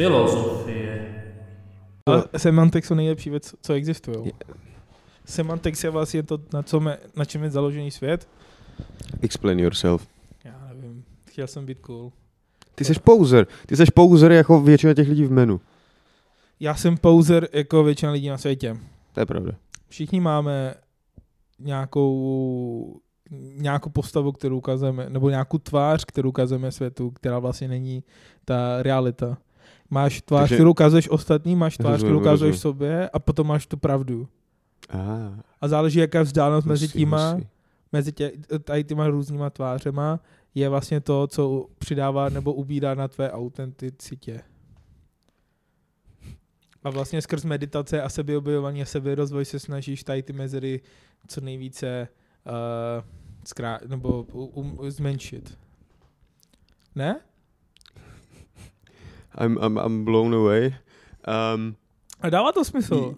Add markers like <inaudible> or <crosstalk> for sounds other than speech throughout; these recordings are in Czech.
Filozofie. Ale semantics jsou nejlepší věc, co existují. Semantics je vlastně to, na, co me, na čem je založený svět. Explain yourself. Já nevím, chtěl jsem být cool. Ty jsi pouzer. Ty jsi pouzer jako většina těch lidí v menu. Já jsem pouzer jako většina lidí na světě. To je pravda. Všichni máme nějakou nějakou postavu, kterou ukazujeme, nebo nějakou tvář, kterou ukazujeme světu, která vlastně není ta realita. Máš tvář, Takže- kterou ukazuješ ostatním, máš tvář, Rozumím, kterou ukazuješ rozumím. sobě a potom máš tu pravdu. Ah, A záleží, jaká je vzdálenost mezi husí, těma, husí. mezi tě, tady těma různýma tvářema, je vlastně to, co přidává nebo ubírá na tvé autenticitě. A vlastně skrz meditace a sebeobjevování a seberozvoj se snažíš tady ty mezery co nejvíce uh, zkrá- nebo um, zmenšit. Ne? I'm, I'm, I'm blown away. Um, A dává to smysl.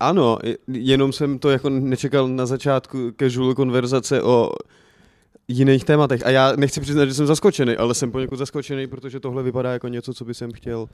ano, je- jenom jsem to jako nečekal na začátku casual konverzace o jiných tématech. A já nechci přiznat, že jsem zaskočený, ale jsem poněkud zaskočený, protože tohle vypadá jako něco, co by jsem chtěl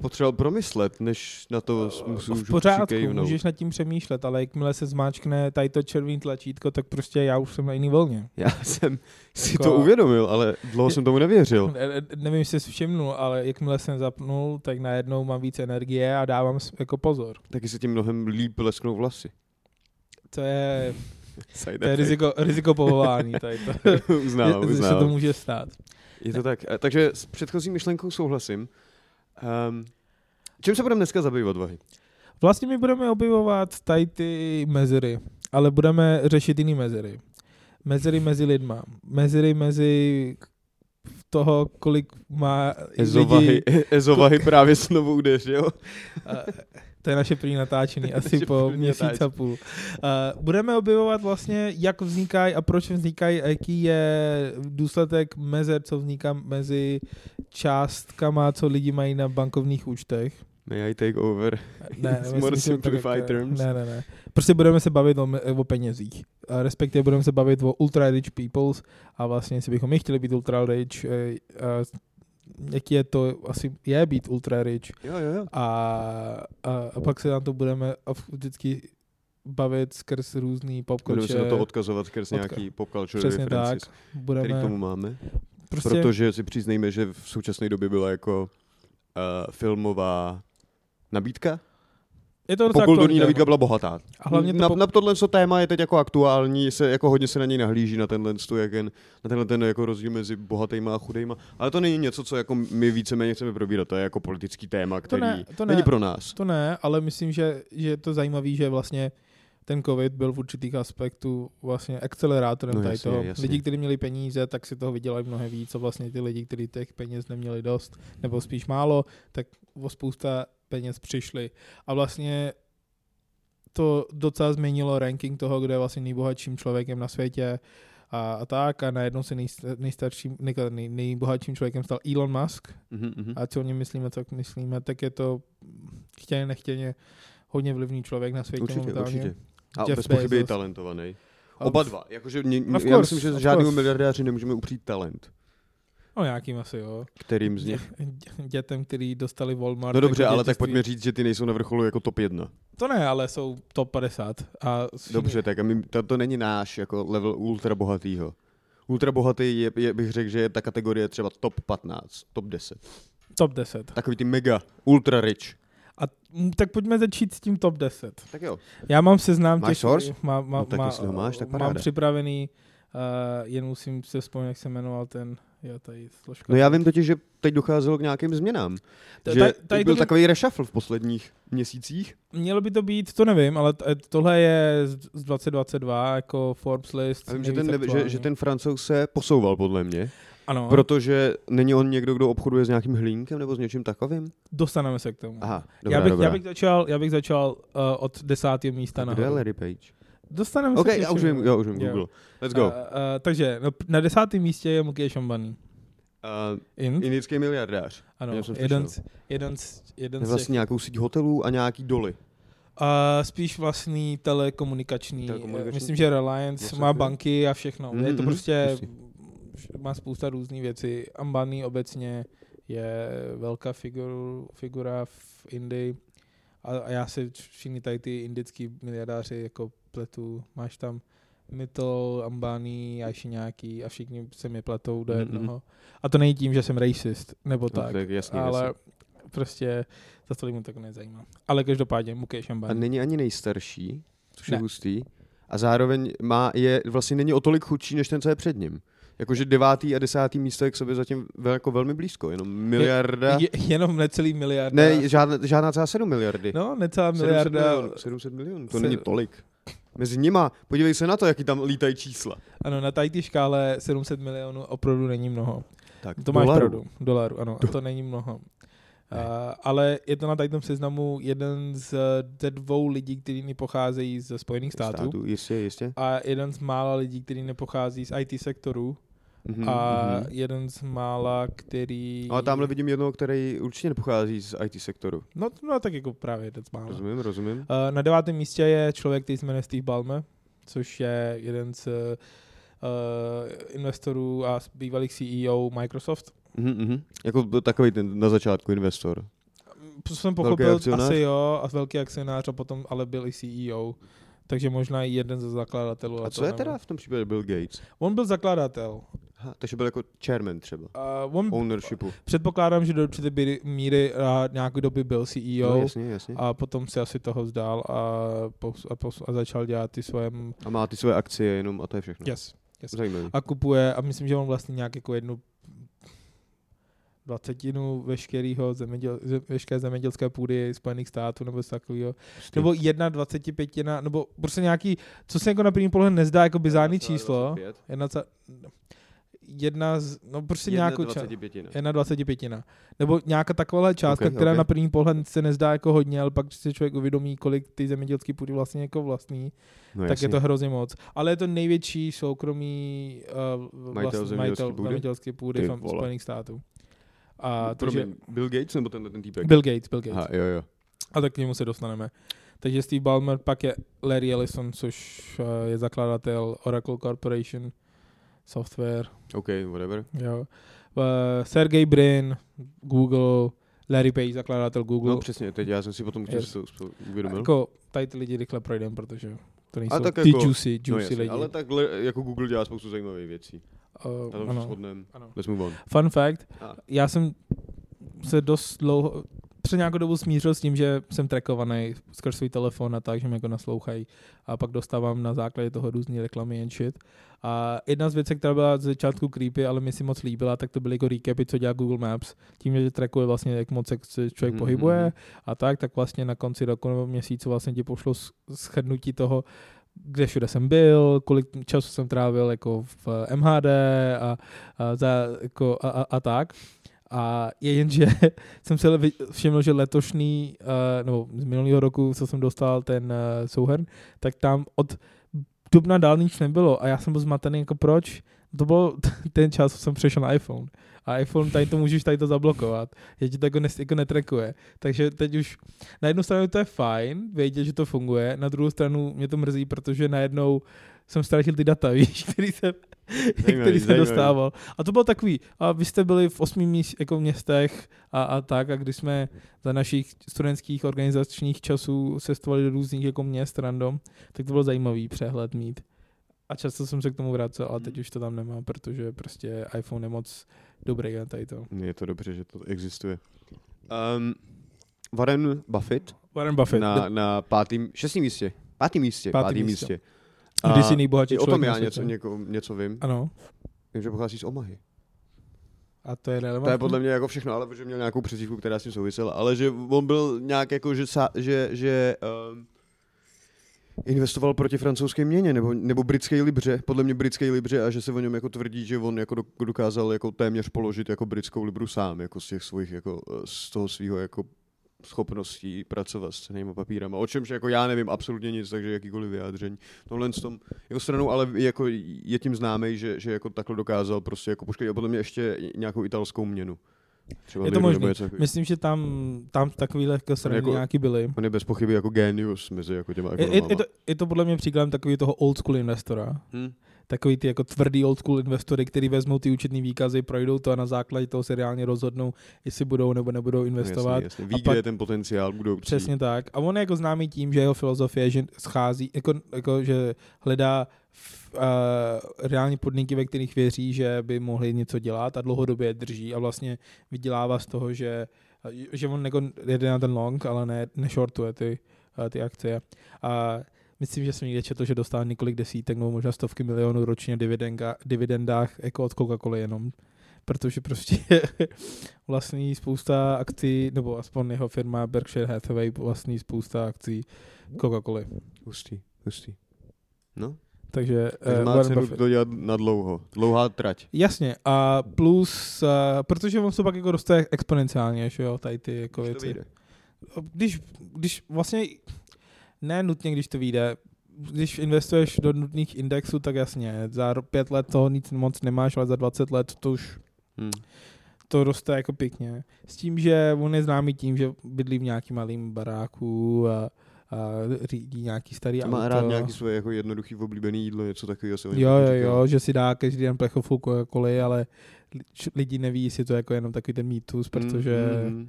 potřeboval promyslet, než na to s- můžu v pořádku, přikejvnout. můžeš nad tím přemýšlet, ale jakmile se zmáčkne tady to červený tlačítko, tak prostě já už jsem na jiný vlně. Já jsem si Jako- to uvědomil, ale dlouho jsem tomu nevěřil. Ne- ne- Nevím, jestli jsi všimnul, ale jakmile jsem zapnul, tak najednou mám víc energie a dávám jako pozor. Taky se tím mnohem líp lesknou vlasy. To je, Side to je riziko, riziko povolání. Tady to. <laughs> uznávám, že se to uznávám. může stát. Je to tak. A, Takže s předchozí myšlenkou souhlasím. Um, čím se budeme dneska zabývat, Vahy? Vlastně my budeme objevovat tady ty mezery, ale budeme řešit jiný mezery. Mezery mezi lidma. Mezery mezi toho, kolik má Ezovahy, lidí... <laughs> ezovahy právě znovu udeřil. <laughs> To je naše první natáčení, <laughs> asi po měsíc a půl. Uh, budeme objevovat vlastně, jak vznikají a proč vznikají, a jaký je důsledek mezer, co vzniká mezi částkama, co lidi mají na bankovních účtech. May I take over? Ne, <laughs> It's more simplified jako- terms. Ne, ne, ne. Prostě budeme se bavit o, o penězích. A respektive budeme se bavit o ultra rich peoples a vlastně, jestli bychom my chtěli být ultra rich, eh, jaký je to, asi je být ultra rich, Jo, jo, jo. a, a, a pak se na to budeme a vždycky bavit skrz různý pop Budeme se na to odkazovat skrz Odka- nějaký pop culture Přesně tak. references, který k Budeme tomu máme. prostě, Protože si přiznejme, že v současné době byla jako uh, filmová nabídka. Je to docela aktuální nabídka byla bohatá. A hlavně to na, pop- na tohle co téma je teď jako aktuální, se, jako hodně se na něj nahlíží, na tenhle, tu, jak jen, na tenhle ten jako rozdíl mezi bohatýma a chudejma. Ale to není něco, co jako my víceméně chceme probírat, to je jako politický téma, který ne, to ne. není pro nás. To ne, ale myslím, že, že je to zajímavé, že vlastně ten covid byl v určitých aspektů vlastně akcelerátorem No tady jasně, toho. jasně. Lidi, kteří měli peníze, tak si toho vydělali mnohem víc a vlastně ty lidi, kteří těch peněz neměli dost, nebo spíš málo, tak o spousta peněz přišli. A vlastně to docela změnilo ranking toho, kdo je vlastně nejbohatším člověkem na světě a, a tak a najednou se nej, nejstarším, nej, nej, nejbohatším člověkem stal Elon Musk, Mhm, mhm. a co o něm myslíme, co myslíme, tak je to chtěně nechtěně hodně vlivný člověk na světě Určitě, momentálně. určitě. A Jeff bez pochyby je talentovaný. Oba dva. Jakože mě, Of já myslím, že žádnému miliardáři nemůžeme upřít talent. No nějakým asi jo. Kterým z nich? Dě- Dětem, který dostali Walmart. No dobře, jako ale tak pojďme říct, že ty nejsou na vrcholu jako top 1. To ne, ale jsou top 50. A Dobře, tak a my, to, to není náš jako level ultra bohatýho. Ultra bohatý je, je, bych řekl, že je ta kategorie třeba top 15, top 10. Top 10. Takový ty mega, ultra rich. A tak pojďme začít s tím top 10. Tak jo. Já mám seznam Máš source? Má, má, No tak má, jestli ho máš, tak Mám paráda. připravený, uh, jen musím se vzpomenout, jak se jmenoval ten, jo, tady složka. No já vím totiž, že teď docházelo k nějakým změnám. Ta- že tady- tady, byl tohle- takový reshuffle v posledních měsících. Mělo by to být, to nevím, ale t- tohle je z z 2022 jako Forbes list. A vím, že ten, že, aktuální. že ten francouz se posouval podle mě, ano, protože není on někdo, kdo obchoduje s nějakým hlínkem nebo s něčím takovým? dostaneme se k tomu. Aha, dobrá, já, bych, dobrá. já bych začal, já bych začal uh, od desátého místa A kde je. Larry Page? Dostaneme OK, se k já už vím, já už vím, Jo. Google. Let's go. Uh, uh, takže no, na desátém místě je Mukesh Ambani. Uh, Int? indický miliardář. Ano, jeden, z, jeden, z, jeden Je z vlastně těch, nějakou síť hotelů a nějaký doly. uh, spíš vlastní telekomunikační, Telekomunikační? myslím, že Reliance Něco má banky a všechno. Mhm, je to mhm, prostě, jasně. má spousta různých věcí. Ambani obecně je velká figur, figura v Indii a, a já si všichni tady ty indický miliardáři jako pletu, máš tam Mittal, Ambani, až nějaký a všichni se mi pletou do jednoho. A to není tím, že jsem racist, nebo No, tak, tak jasně, ale jasně. prostě za to mu tak nezajímá. Ale každopádně Mukesh A Ambani. není ani nejstarší, což je Ne. hustý. A zároveň má, je vlastně není o tolik chudší, než ten, co je před ním. Jakože devátý a desátý místo je k sobě zatím jako velmi blízko. Jenom miliarda. Je, jenom necelý miliarda. ne, žádná, žádná celá 7 miliardy. No, necelá 700 miliarda. milionů, 700 milionů, to Se- není tolik. Mezi nima, podívej se na to, jaký tam lítají čísla. Ano, na té škále 700 milionů opravdu není mnoho. Tak, To máš dolarů. pravdu. Dolarů, ano. A to není mnoho. Uh, ale je to na tom seznamu jeden z, ze dvou lidí, kteří nepocházejí ze Spojených států. Státu, jistě, jistě. A jeden z mála lidí, který nepochází z IT sektoru. Mhm, a mhm. jeden z mála, který... Ale tamhle vidím jednoho, který určitě nepochází z IT sektoru. No, no tak jako právě jeden z mála. Rozumím, rozumím. Uh, na devátém místě je člověk, který se jmenuje Steve Ballmer, což je jeden z uh, investorů a bývalých CEO Microsoft. Mhm, mhm. Jako byl takový ten na začátku investor. Co jsem pochopil, asi jo, a velký akcionář a potom ale byl i CEO. Takže možná i jeden ze zakladatelů. A co je teda v tom případě Bill Gates? On byl zakladatel. Aha, takže byl jako chairman třeba. Uh, on Ownershipu. předpokládám, že do určité míry- a nějaké doby byl CEO No, jasně, jasně. a potom se asi toho vzdal a, pos, a, pos, a začal dělat ty svoje... A má ty své akcie jenom a to je všechno. Yes, yes. Zajímavý. A kupuje, a myslím, že on vlastně nějak jako jednu dvacetinu veškerého zeměděl, ze- veškeré zemědělské půdy Spojených států nebo takového. Nebo jedna dvacetipětina, nebo prostě nějaký, co se jako na první pohled nezdá jako bizární číslo. Jedna, ca- jedna z, no prostě nějakou část. 25. Jedna dvacetipětina. Nebo nějaká taková částka, Ok, která ok. na první pohled se nezdá jako hodně, ale pak když si člověk uvědomí, kolik ty zemědělské půdy vlastně jako vlastní, No, tak jasně. je to hrozně moc. Ale je to největší soukromý uh, Majitel zemědělské půdy? půdy v. Spojených států. A takže Promiň, Bill Gates nebo ten, ten týpek? Bill Gates, Bill Gates. Aha, jo, jo. A tak k němu se dostaneme. Takže Steve Ballmer, pak je Larry Ellison, což uh, je zakladatel Oracle Corporation Software. OK, whatever. Jo. Uh, Sergey Brin, Google, Larry Page, zakladatel Google. No přesně, teď já jsem si potom Yes. uvědomil. jako tady ty lidi rychle projdeme, protože to nejsou tak ty jako- juicy, no, juicy jasně, lidi. ale takhle jako Google dělá spoustu zajímavých věcí. Uh, ano, ano. Let's move on. Fun fact, A. já jsem se dost dlouho, před nějakou dobu smířil s tím, že jsem trackovaný skrz svůj telefon a tak, že mě jako naslouchají a pak dostávám na základě toho různý reklamy and shit. A jedna z věcí, která byla z začátku creepy, ale mi si moc líbila, tak to byly jako recapy, co dělá Google Maps. Tím, že trackuje vlastně, jak moc se člověk Mhm, pohybuje mhm. a tak, tak vlastně na konci roku nebo měsíce vlastně ti pošlo sch- shrnutí toho, kde všude jsem byl, kolik času jsem trávil jako v MHD a, a, za, jako a, a, a tak. A je jen, že <laughs> jsem vy- všiml, že letošní, uh, nebo z minulého roku, co jsem dostal ten uh, souhrn, tak tam od dubna dál nic nebylo a já jsem byl zmatený, jako proč? To byl <laughs> ten čas, co jsem přešel na iPhone. A iPhone, tady to můžeš tady to zablokovat. Je ti to jako, nes, jako netrekuje. Takže teď už na jednu stranu to je fajn, vědět, že to funguje, na druhou stranu mě to mrzí, protože najednou jsem ztratil ty data, <laughs> víš, který jsem, který jsem zajímavý. dostával. A to bylo takový, a vy jste byli v osmi míst, jako městech a, a tak, a když jsme za našich studentských organizačních časů cestovali do různých jako měst random, tak to bylo zajímavý přehled mít. A často jsem se k tomu vracel, ale teď už to tam nemám, protože prostě iPhone je moc dobrý na tady to. Je to dobře, že to existuje. Um, Warren Buffett Warren Buffett, na, na pátým, šestým místě. Pátým místě, Pátým pátým místě. místě. Kdy jsi nejbohatší i o člověk tom já něco, něko, něco vím. Ano. Vím, že pochází z Omahy. A to je relevantní. To je podle mě jako všechno, ale protože měl nějakou přezdívku, která s tím souvisela. Ale že on byl nějak jako, že, sa, že, že um, investoval proti francouzské měně, nebo, nebo britské libře, podle mě britské libře, a že se o něm jako tvrdí, že on jako do- dokázal jako téměř položit jako britskou libru sám, jako z těch svých, jako eh, z toho svého jako schopností pracovat s cenýma papírama. O čemž jako já nevím absolutně nic, takže jakýkoliv vyjádření. Tohle s tom jeho stranou, ale jako je tím známý, že, že jako takhle dokázal prostě jako poškodit a mě ještě nějakou italskou měnu. Třeba Je to takového. Myslím, že tam, tam takovýhle srandy jako- nějaký byly. On je bez pochyby jako genius mezi jako těma Je, je, to, je to podle mě příkladem takový toho old school investora. Hm? Takový ty jako tvrdý old school investory, který vezmou ty účetní výkazy, projdou to a na základě toho se reálně rozhodnou, jestli budou nebo nebudou investovat. Jasně, jasně. Ví, A pak- je ten potenciál budoucí. Přesně tak. A on je jako známý tím, že jeho filozofie, že schází, jako, jako že hledá v, uh, reální podmínky, ve kterých věří, že by mohli něco dělat a dlouhodobě je drží a vlastně vydělává z toho, že, že on jako jede na ten long, ale ne, nešortuje ty, uh, ty akcie. A myslím, že jsem někde četl, že dostal několik desítek nebo možná stovky milionů ročně dividenga, dividendách jako od Coca-Cola jenom protože prostě <laughs> vlastní spousta akcí, nebo aspoň jeho firma Berkshire Hathaway vlastní spousta akcí Coca-Coly. Hustý, hustý. No, Takže takže uh, má Warren cenu Buffett. to dělat na dlouho. Dlouhá trať. Jasně, a plus, uh, protože on se pak jako roste exponenciálně, že jo, tady ty jako to věci. Když, když vlastně, ne nutně, když to vyjde, když investuješ do nutných indexů, tak jasně, za pět let toho nic moc nemáš, ale za 20 let to už Hmm. to roste jako pěkně. S tím, že on je známý tím, že bydlí v nějakým malým baráku a, a řídí nějaký starý A auto. má rád nějaký svoje jako jednoduchý oblíbený jídlo, něco takového se o něm Jo, jo, říkalo. jo, že si dá každý den plechovku coca ale lidi neví, jestli to je jako jenom takový ten mýtus, protože Mm, mm.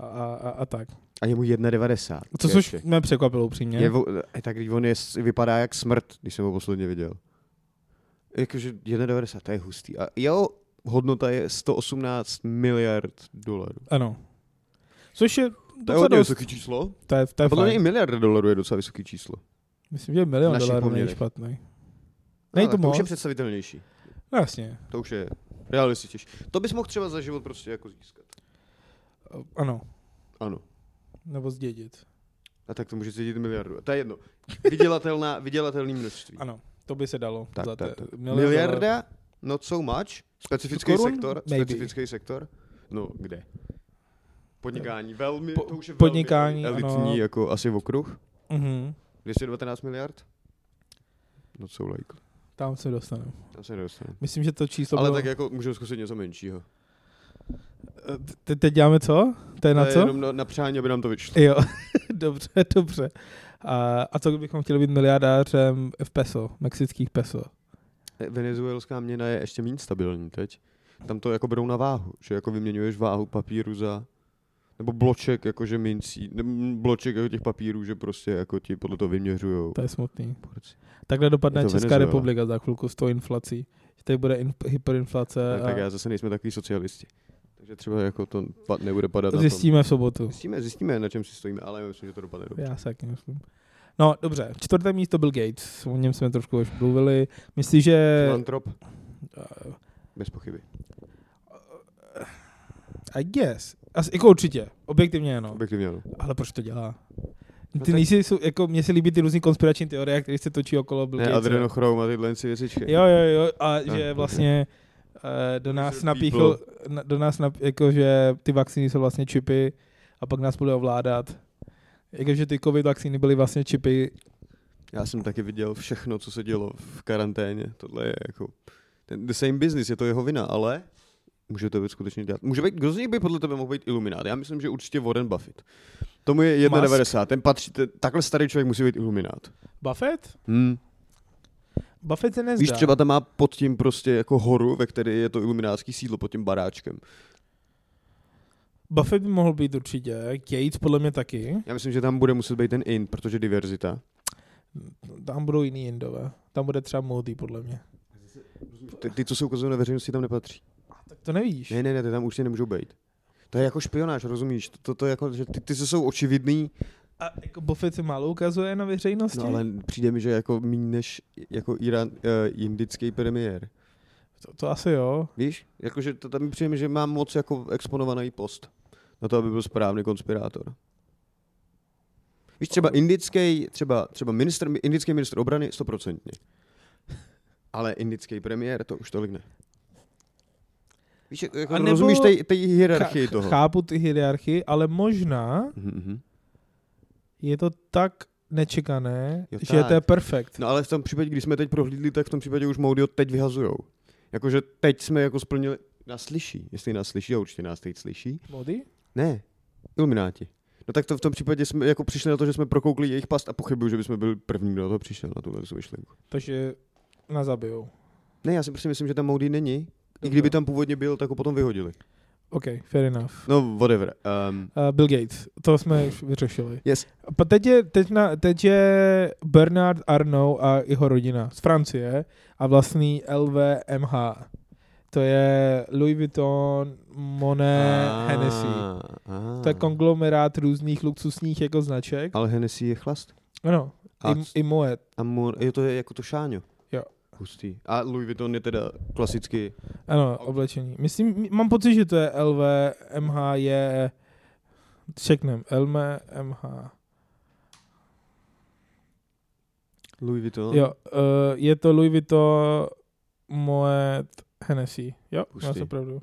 A, a, a, tak. A je mu 1,90. To což mě překvapilo upřímně. Je, eh, tak když on je, vypadá jak smrt, když jsem ho posledně viděl. Jakože 1,90, to je hustý. A jeho hodnota je 118 miliard dolarů. Ano. Což je To je dost. vysoký číslo. To je, to je Podle mě i miliarda dolarů je docela vysoký číslo. Myslím, že milion dolarů není špatný. Není to to už je představitelnější. No, jasně. To už je realističtější. To bys mohl třeba za život prostě jako získat. Ano. Ano. Nebo zdědit. A tak to může cítit miliardu. To je jedno. Vydělatelná, <laughs> vydělatelný množství. Ano. To by se dalo. Tak, za tak, tak. milion dolarů. Miliarda? Not so much. Specifický Korun? sektor? Maybe. Specifický sektor? No, kde? Podnikání. Velmi, Po- to už je podnikání, velmi ano. elitní, jako asi v okruh. Mhm. 219 miliard? Not so likely. Tam se dostanu. Tam se nedostane. Myslím, že to číslo Ale bylo... tak jako můžeme zkusit něco menšího. Te- teď děláme co? To je na co? jenom na, na přání, aby nám to vyšlo. Jo, <laughs> dobře, dobře. A, a co kdybychom chtěli být miliardářem v peso, mexických peso? Venezuelská měna je ještě méně stabilní teď. Tam to jako berou na váhu, že jako vyměňuješ váhu papíru za nebo bloček jakože mincí, nebo bloček jako těch papírů, že prostě jako ti podle toho vyměřujou. To je smutný. Takhle dopadne Česká Venezuela. republika za chvilku s tou inflací. Že tady bude in, hyperinflace Tak, tak a já zase nejsme takový socialisti. Takže třeba jako to nebude padat na zjistíme v sobotu. tom. Zjistíme, zjistíme, na čem si stojíme, ale myslím, že to dopadne dobře. Já se taky myslím. No, dobře. Čtvrté místo Bill Gates. O něm jsme trošku už mluvili. Myslíš, že... Filantrop, Uh, bez pochyby. I guess. Asi, jako určitě. Objektivně ano. Objektivně ano. Ale proč to dělá? No Ty nejsi, jsou, jako, mně se líbí ty různý konspirační teorie, které se točí okolo Bill Ne, adrenochrom a tyhle si věcičky. Jo, jo, jo, a No, že vlastně eh, do nás napíchl, na- do nás nap, jako, že ty vakcíny jsou vlastně čipy a pak nás bude ovládat. Jakože ty covid vakcíny byly vlastně čipy. Já jsem taky viděl všechno, co se dělo v karanténě. Tohle je jako ten, the same business, je to jeho vina, ale může to být skutečně dělat. Může být, kdo z nich by podle tebe mohl být iluminát? Já myslím, že určitě Warren Buffett. Tomu je 1,90. Ten patří, ten, takhle starý člověk musí být iluminát. Buffett? Hmm. Buffett se nezdá. Víš, třeba tam má pod tím prostě jako horu, ve které je to iluminátský sídlo pod tím baráčkem. Buffett by mohl být určitě, Gates podle mě taky. Já myslím, že tam bude muset být ten in, protože diverzita. Tam budou jiný Indové. Tam bude třeba Modi podle mě. Ty, ty co se ukazují na veřejnosti, tam nepatří. Tak to nevíš. Ne, ne, ne, ty tam určitě nemůžou být. To je jako špionáž, rozumíš? To, to, to jako, že ty, ty co jsou očividný, A jako Buffett se málo ukazuje na veřejnosti? no ale přijde mi, že jako míň než jako Irán, uh, indický premiér. to, to asi jo. Víš? Jakože to tam mi přijde, že má moc jako exponovaný post. Na to, aby byl správný konspirátor. Víš, třeba indický, třeba, třeba minister, indický minister obrany, stoprocentně. Ale indický premiér, to už tolik ne. Víš, jak- jako nebo- rozumíš té, hierarchii Ch- toho? Chápu ty hierarchii, ale možná Mhm, mhm. Je to tak nečekané, Jo, že tak. to je perfekt. No ale v tom případě, když jsme teď prohlídli, tak v tom případě už Moudio teď vyhazujou. Jakože teď jsme jako splnili, nás slyší, jestli nás slyší, a určitě nás teď slyší. Modi? Ne, ilumináti. No tak to v tom případě jsme jako přišli na to, že jsme prokoukli jejich past a pochybuju, že bychom byli první, kdo na to přišel, na tuhle tu myšlenku. Takže nás zabijou. Ne, já si prostě myslím, že tam Moody není. I Dobře. kdyby tam původně byl, tak ho potom vyhodili. OK, fair enough. No, whatever. Um, Uh, Bill Gates, to jsme už vyřešili. yes. A teď je, teď, na, teď je Bernard Arnault a jeho rodina z Francie a vlastní LVMH. To je Louis Vuitton, Monet, Ah, Hennessy. ah. To je konglomerát různých luxusních jako značek. Ale Hennessy je chlast. Ano, A, i, i Moet. a Mor, je to je jako to šáňo. Hustý. A Louis Vuitton je teda klasicky... Ano, oblečení. Myslím, mám pocit, že to je LVMH je... Čeknem, LVMH. Louis Vuitton? Jo, uh, je to Louis Vuitton, Moet, Hennessy. Jo, Hustý. máš opravdu.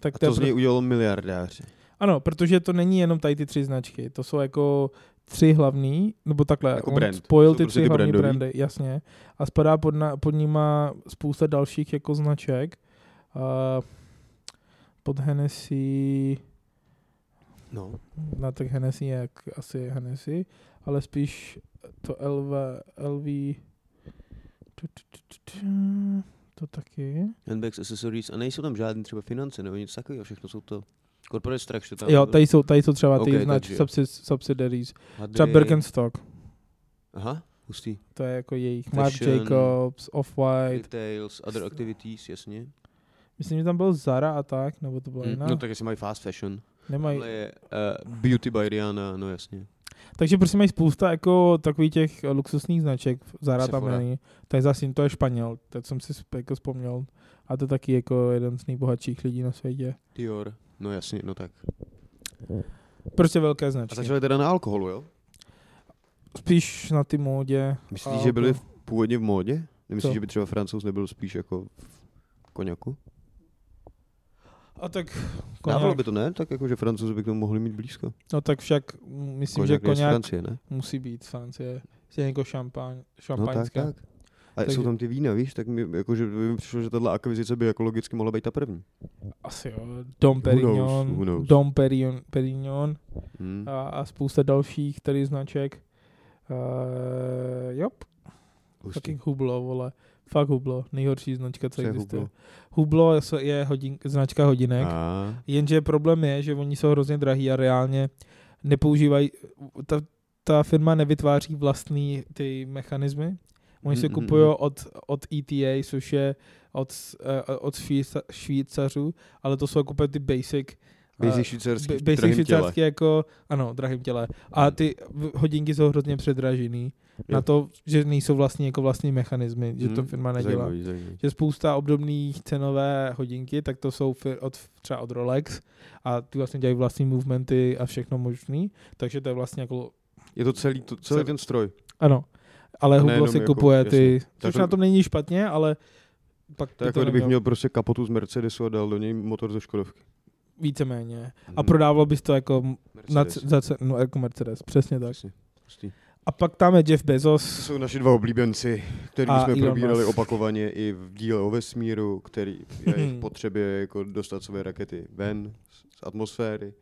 Tak A to je to z něj udělalo miliardáři. Ano, protože to není jenom tady ty tři značky, to jsou jako tři hlavní, nebo takhle, Jako on brand. spojil ty prostě tři ty hlavní brandový. brandy, jasně, a spadá pod, na, pod nima spousta dalších jako značek. Uh, pod Hennessy, No. na tak Hennessy je jak asi je Hennessy, ale spíš to LV, LV, to taky. Handbags, accessories a nejsou tam žádné třeba finance nebo nic takového, všechno jsou to corporate structure. Tam Jo, tady jsou, tady jsou třeba ty Ok, značky, subsidiaries. Třeba Birkenstock. Aha, hustý. To je jako jejich Marc Jacobs, Off-White. Retails, other activities, jasně. Myslím, že tam byl Zara a tak, nebo to byla Hm, jiná. No tak jestli mají fast fashion. Nemají. Ale je uh, Beauty by Rihanna, no jasně. Takže prostě mají spousta jako takových těch luxusních značek. Zara tam není. To je zase to je Španěl, teď jsem si jako vzpomněl. A to taky jako jeden z nejbohatších lidí na světě. Dior, no jasně, no tak. Prostě velké A značky. začali teda na alkoholu, jo? Spíš na ty módě. Myslíš, a že byli v, původně v módě? Nemyslíš, Co? že by třeba francouz nebyl spíš jako v koněku? A tak Dávalo koněk, by to ne? Tak jako, že francouzi by k tomu mohli mít blízko. no tak však myslím, Koněk že koněk Francie, ne? musí být Francie. Je jako šampaň, No tak, šampaňské. tak. A Takže- jsou tam ty vína, víš, tak mi, jako, že by mi přišlo, že tato akvizice by jako logicky mohla být ta první. Asi jo. Dom Perignon, who knows? Dom Perignon, Perignon Hmm. a, a spousta dalších tady značek. Uh, jop, Hustý. fucking Hublo, vole. Fakt Hublo, nejhorší značka, co Co je existuje. Hublo je- je hodin, značka hodinek, A, jenže problém je, že oni jsou hrozně drahý a reálně nepoužívají, ta, ta firma nevytváří vlastní ty mechanismy. Oni se Mm, mm, kupují mm. od, od ETA, což je od, uh, od Švýca, Švýcařů, ale to jsou jako úplně ty basic basic eh, švýcarský basic švýcarský jako, ano, drahým těle. A ty hodinky jsou hrozně předražený na to, že nejsou vlastní jako vlastní mechanismy, že to Hmm, firma nedělá. Zajímavý, zajímavý. Že spousta obdobných cenové hodinky, tak to jsou fir- od, třeba od Rolex a ty vlastně dělají vlastní movementy a všechno možný, takže to je vlastně jako, Je to celý, to, celý Cel- ten stroj. ano, ale nejenom si jako- kupuje ty, jasně. což Tak- na tom není špatně, ale pak To by jako kdybych měl prostě kapotu z Mercedesu a dal do něj motor ze Škodovky. víceméně. A Hmm. prodával bys to jako, na, Mercedes. c- za, no, jako Mercedes, přesně tak. Přesně. A pak tam je Jeff To Bezos, jsou naši dva oblíbenci, který jsme Elon probírali Musk. opakovaně i v díle o vesmíru, který je <laughs> jejich potřebě jako dostat své rakety ven z atmosféry.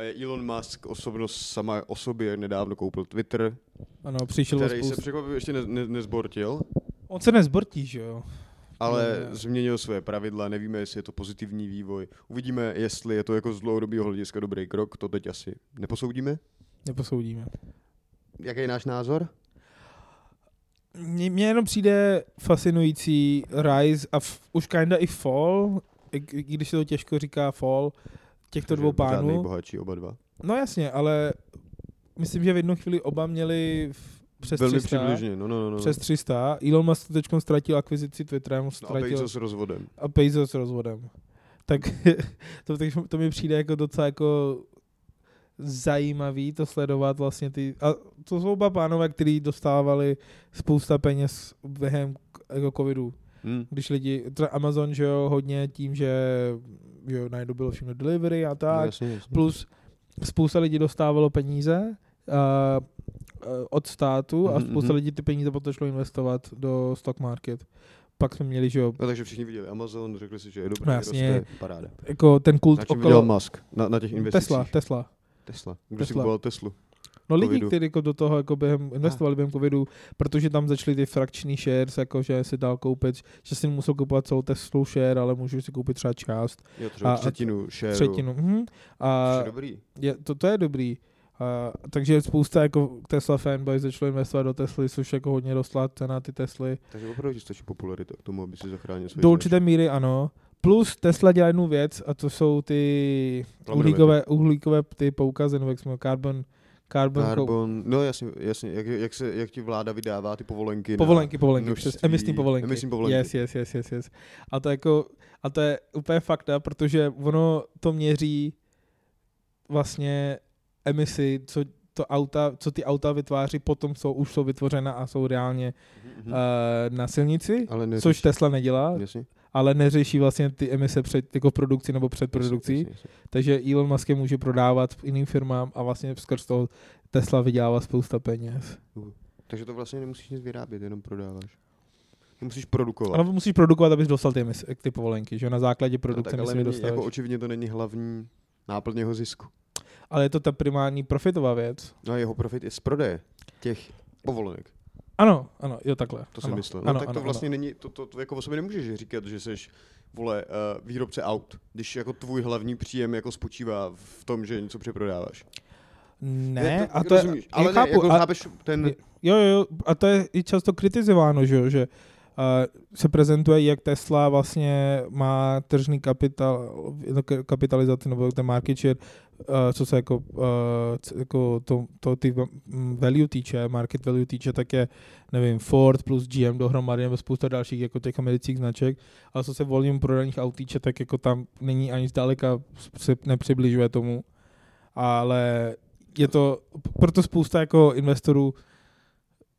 A je Elon Musk osobnost sama o sobě, nedávno koupil Twitter, ano, přišel který se spoustu. překvapivě ještě ne, ne, nezbortil, On se nezbortí, že jo? ale Ne. změnil své pravidla, nevíme, jestli je to pozitivní vývoj. Uvidíme, jestli je to jako z dlouhodobého hlediska dobrý krok, to teď asi neposoudíme. Neposoudíme. Jaký je náš názor? Mně mně jenom přijde fascinující Rise a f, už kinda i Fall, i, i když se to těžko říká Fall, těchto dvou pánů. nejbohatší oba dva. No jasně, ale myslím, že v jednu chvíli oba měli v, přes Velmi 300. přibližně, no, no, no. no. Přes 300. Elon Musk teď ztratil akvizici Twitterem, no a ztratil Bezos s rozvodem. a Bezos s rozvodem. Tak <laughs> to, to, mi přijde jako docela jako zajímavý to sledovat vlastně ty, a to jsou oba pánové, kteří dostávali spousta peněz během jako covidu. Hmm. Když lidi, třeba Amazon, že jo, hodně tím, že, že jo, najednou bylo všechno delivery a No, tak, jasně, jasně. plus spousta lidí dostávalo peníze uh, od státu a Mhm, spousta mhm. lidí ty peníze potom šlo investovat do stock market. Pak jsme měli, že jo, No, takže všichni viděli Amazon, řekli si, že je dobrý, No, jasně. roste, paráda. jako ten kult Na čem okolo Musk? Na, na těch investicích? Tesla, Tesla. Tesla. Kdo si Tesla. kupoval Teslu? No lidi, covidu. kteří jako do toho jako během, investovali během covidu, protože tam začaly ty frakční shares, jako že si dal koupit, že si musel kupovat celou Teslu share, ale můžeš si koupit třeba část, Jo, třeba A- třetinu, share. třetinu. Mhm. A Což je dobrý. je, to, to je dobrý. A, takže spousta jako Tesla fanboys začalo investovat do Tesly, což jako hodně rostla cena ty Tesly. Takže opravdu ti stačí popularita k tomu, aby si zachránil svůj Do určité míry ano. Plus Tesla dělá jednu věc a to jsou ty uhlíkové, uhlíkové ty poukazy, nebo jak jsme carbon, carbon, carbon. No jasně, jasně, jak, jak, se, jak ti vláda vydává ty povolenky Povolenky, povolenky, množství- přes emisní povolenky. Emisní povolenky. Yes, yes, yes, yes, yes. A to, jako, a to je úplně fakta, protože ono to měří vlastně emisi, co to auta, co ty auta vytváří, potom jsou, už jsou vytvořena a jsou reálně Mhm, uh, na silnici, Ale což Tesla nedělá, Jasně, ale neřeší vlastně ty emise před, jako v produkci nebo před produkcí. Takže Elon Musk je může prodávat jiným firmám a vlastně skrz toho Tesla vydělává spousta peněz. Takže to vlastně nemusíš nic vyrábět, jenom prodáváš. Musíš produkovat. Ale musíš produkovat, abys dostal ty, emise, ty povolenky, že na základě no, produkce tak, ale není, jako očividně to není hlavní náplň jeho zisku. Ale je to ta primární profitová věc. No a jeho profit je z prodeje těch povolenek. Ano, ano, jo takhle. To jsem ano, myslel. No ano, tak to ano, vlastně ano. není, to, to, to jako o sobě nemůžeš říkat, že jsi vole, uh, výrobce aut, když jako tvůj hlavní příjem jako spočívá v tom, že něco přeprodáváš. Ne, to, a to je, rozumíš, já ale ne, chápu, jako a, chápeš ten, je- jo, jo, a to je i často kritizováno, že jo, že uh, se prezentuje, jak Tesla vlastně má tržní kapitál, kapitalizaci nebo ten market share, co se jako, uh, c- jako to, to ty mm, value týče, market value týče, tak je, nevím, Ford plus GM dohromady nebo spousta dalších jako těch amerických značek, ale co se volním prodaných aut týče, tak jako tam není ani zdaleka, se nepřibližuje tomu, ale je to, proto spousta jako investorů,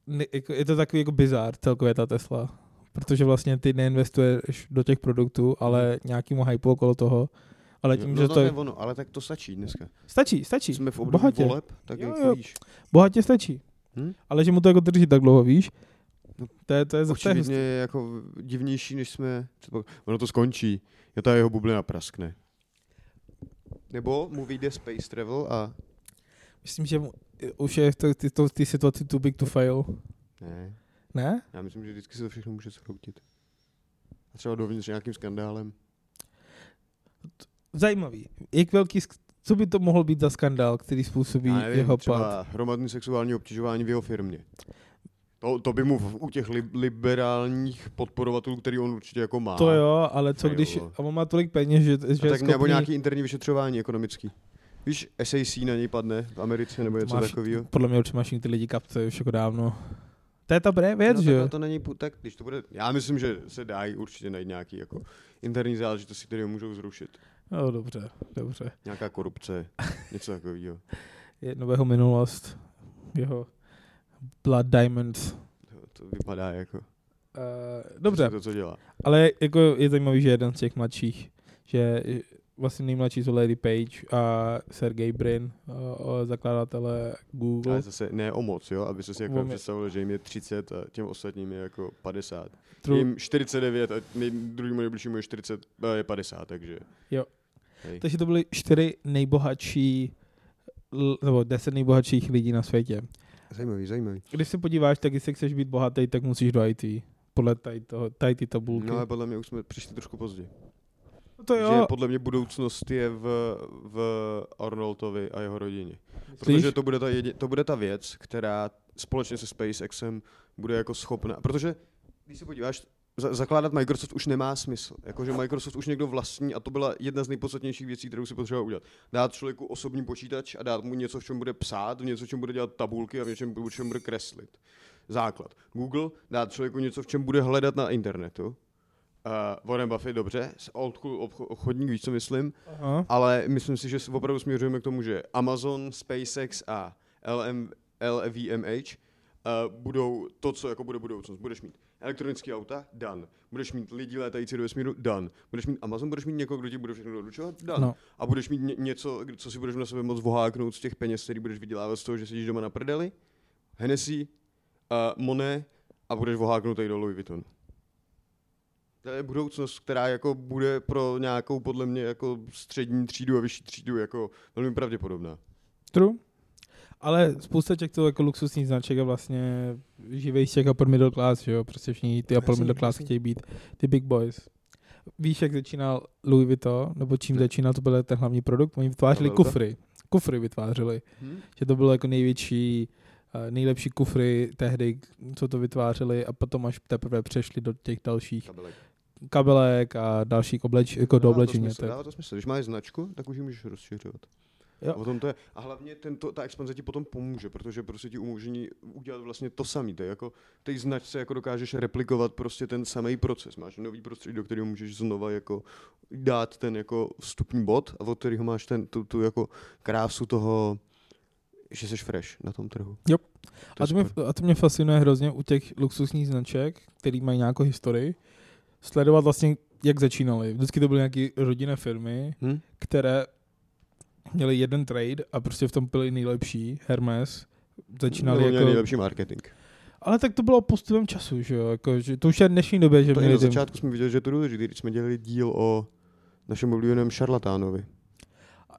ne- jako, je to takový jako bizár celkově ta Tesla, protože vlastně ty neinvestuješ do těch produktů, ale nějakýmu hypu okolo toho, ale tím, no, že no, to je je, ono, ale tak to stačí dneska. stačí, stačí, Jsme v období bohatě. voleb, tak Jo, jo. víš. bohatě stačí, Hm? ale že mu to jako drží tak dlouho, víš, No, to je, to je, je Očividně je jako divnější, než jsme... Ono to skončí. Jo, ta jeho bublina praskne. Nebo mu vyjde Space Travel a... myslím, že mu, už je to, ty, to, ty situaci too big to fail, Ne, ne? já myslím, že vždycky se to všechno může zhroutit. A třeba dovnitř nějakým skandálem. Zajímavý, jak velký, sk- co by to mohl být za skandál, který způsobí Já nevím, jeho pad? třeba hromadný sexuální obtěžování v jeho firmě. To, to by mu v, u těch li, liberálních podporovatelů, který on určitě jako má. To jo, ale co když, a on má tolik peněz, že, že tak nebo schopný, nějaký interní vyšetřování ekonomický. Víš, SAC na něj padne v Americe nebo něco takového. podle mě určitě máš ty lidi kapce už jako dávno. To je ta bré věc, no, že jo? to není, tak když to bude, já myslím, že se dají určitě najít nějaký jako interní záležitosti, které ho můžou zrušit. No dobře, dobře. Nějaká korupce, něco takového. <laughs> Je nového minulost, jeho Blood Diamonds. To, to vypadá jako Uh, dobře, to, co dělá. ale jako je zajímavý, že jeden z těch mladších, že vlastně nejmladší jsou Lady Page a Sergey Brin, uh, zakladatelé Google. Ale zase ne o moc, jo, aby se si jako představil, že jim je 30 a těm ostatním je jako 50. True. Jim 49 a nej, druhýmu nejbližšímu je 40, a je 50, takže. Jo. Hej. Takže to byly čtyři nejbohatší, nebo deset nejbohatších lidí na světě. Zajímavý, zajímavý. Když se podíváš, tak jestli chceš být bohatý, tak musíš do IT. Podle tady, toho, tady ty tabulky. No ale podle mě už jsme přišli trošku pozdě. No to Že jo, podle mě budoucnost je v, v Arnoldovi a jeho rodině. Myslíš? Protože to bude, ta jedin, to bude ta věc, která společně se SpaceXem bude jako schopna. Protože když se podíváš, za, zakládat Microsoft už nemá smysl. Jakože Microsoft už někdo vlastní a to byla jedna z nejpodstatnějších věcí, kterou si potřeboval udělat. Dát člověku osobní počítač a dát mu něco, v čem bude psát, v něco, v čem bude dělat tabulky a v něčem, v čem bude kreslit. Základ. Google dát člověku něco, v čem bude hledat na internetu. Uh, Warren Buffett, dobře, z old school obcho- obchodník, víš, co myslím, Aha. ale myslím si, že opravdu směřujeme k tomu, že Amazon, SpaceX a LM, LVMH uh, budou to, co jako bude budoucnost. Budeš mít elektronické auta, done. Budeš mít lidi létající do vesmíru, done. Budeš mít Amazon, budeš mít někoho, kdo ti bude všechno doručovat, done. No. A budeš mít ně, něco, co si budeš na sebe moc voháknout z těch peněz, který budeš vydělávat z toho, že sedíš doma na prdeli, Hennessy, uh, Monet a budeš voháknutý do Louis Vuitton. To je budoucnost, která jako bude pro nějakou podle mě jako střední třídu a vyšší třídu jako velmi pravděpodobná. True. Ale spousta těchto jako luxusních značek je vlastně živej z těch upper middle class, že jo? Prostě všichni ty upper middle class chtějí být ty big boys. Víš, jak začínal Louis Vuitton, nebo čím začínal, to byl ten hlavní produkt? Oni vytvářeli kufry. Kufry vytvářeli. Hm? Že to bylo jako největší, eh, nejlepší kufry tehdy, co to vytvářeli a potom až teprve přešli do těch dalších Kabelek. kabelek a dalších obleč, jako do Dává to oblečení. Dává to smysl. Když máš značku, tak už ji můžeš rozšiřovat. Jo. O tom to je. A hlavně tento, ta expanze ti potom pomůže, protože prostě ti umožní udělat vlastně to samé. To je jako té značce jako dokážeš replikovat prostě ten samý proces. Máš nový prostředí, do kterého můžeš znova jako dát ten jako vstupní bod a od kterého máš ten, tu, tu jako krásu toho, že jsi fresh na tom trhu. Jo. To A to, mě, a to mě fascinuje hrozně u těch luxusních značek, který mají nějakou historii, sledovat vlastně, jak začínali. Vždycky to byly nějaké rodinné firmy, Hm? které měli jeden trade a prostě v tom byli nejlepší. Hermes začínali Nebo jako... nejlepší marketing. Ale tak to bylo postupem času, že jo? Jako, že to už je v dnešní době, že To měli na začátku jsme viděli, že to důležité, když jsme dělali díl o našem oblíbeném šarlatánovi.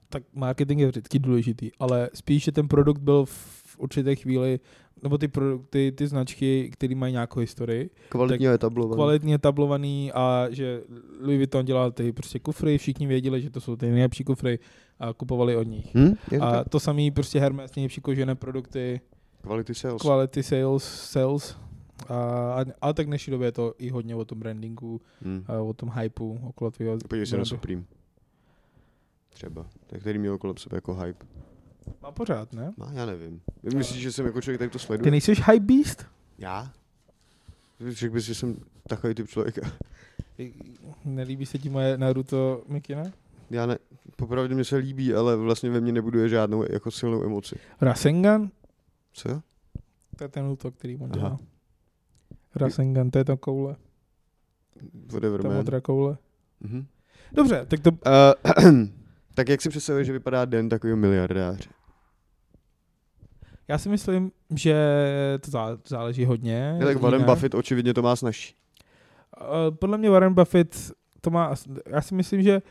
tak marketing je vždycky důležitý, ale spíš, že ten produkt byl v určité chvíli, nebo ty, produkty, ty značky, které mají nějakou historii, Kvalitně etablovaný. kvalitně tablovaný a že Louis Vuitton dělal ty prostě kufry, všichni věděli, že to jsou ty nejlepší kufry a kupovali od nich. Hm? Je to A tak? to samý prostě Hermes, nejlepší kožené produkty, Quality sales. quality sales, sales. A, a- ale tak v dnešní době je to i hodně o tom brandingu, hm. a o tom hypeu okolo tvého Podívej se na. Supreme. Třeba. Tak který měl kolem sebe jako hype. Má pořád, ne? No, já nevím. Myslíš, že jsem jako člověk, který to Ty sleduje? nejsi hype beast? Já? Řekl bys, že jsem takový typ člověka. Nelíbí se ti moje Naruto Mikina? Já ne, popravdě mi se líbí, ale vlastně ve mně nebuduje žádnou jako silnou emoci. Rasengan? Co? To je ten útok, který on dělá. Rasengan, to je ta koule. Whatever, Ta man. modrá koule. Mhm. Dobře, tak to... Uh, <clears throat> <clears throat> tak jak si představuješ, že vypadá den takového miliardáře? Já si myslím, že to zá- záleží hodně. Je, tak. Warren Buffett očividně to má snažší. Eh, Podle mě Warren Buffett to má... Já si myslím, že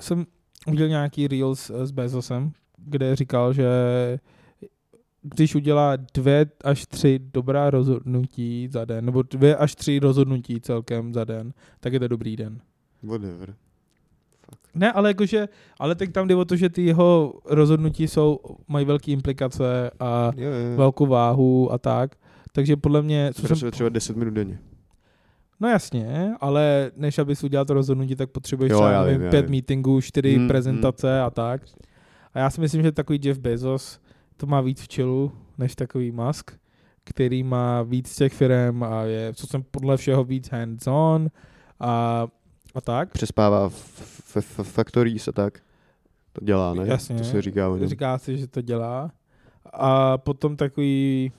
jsem udělal nějaký reels eh, s Bezosem, kde říkal, že když udělá dvě až tři dobrá rozhodnutí za den, nebo dvě až tři rozhodnutí celkem za den, tak je to dobrý den. Whatever. Ne, ale jakože, ale tak tam jde o to, že ty jeho rozhodnutí jsou, mají velké implikace a Jo, jo. velkou váhu a tak. Takže podle mě, co jsem, třeba 10 minut denně. no jasně, ale než abys udělal to rozhodnutí, tak potřebuješ Jo, třeba já vím, já pět vím. meetingů, čtyři Hmm, prezentace a tak. A já si myslím, že takový Jeff Bezos to má víc v čelu, než takový Musk, který má víc těch firm a je, co jsem podle všeho víc hands-on a, a tak. Přespává v factories a tak. To dělá, ne? Jasně. To se říká o něm. Říká si, že to dělá. A potom takový,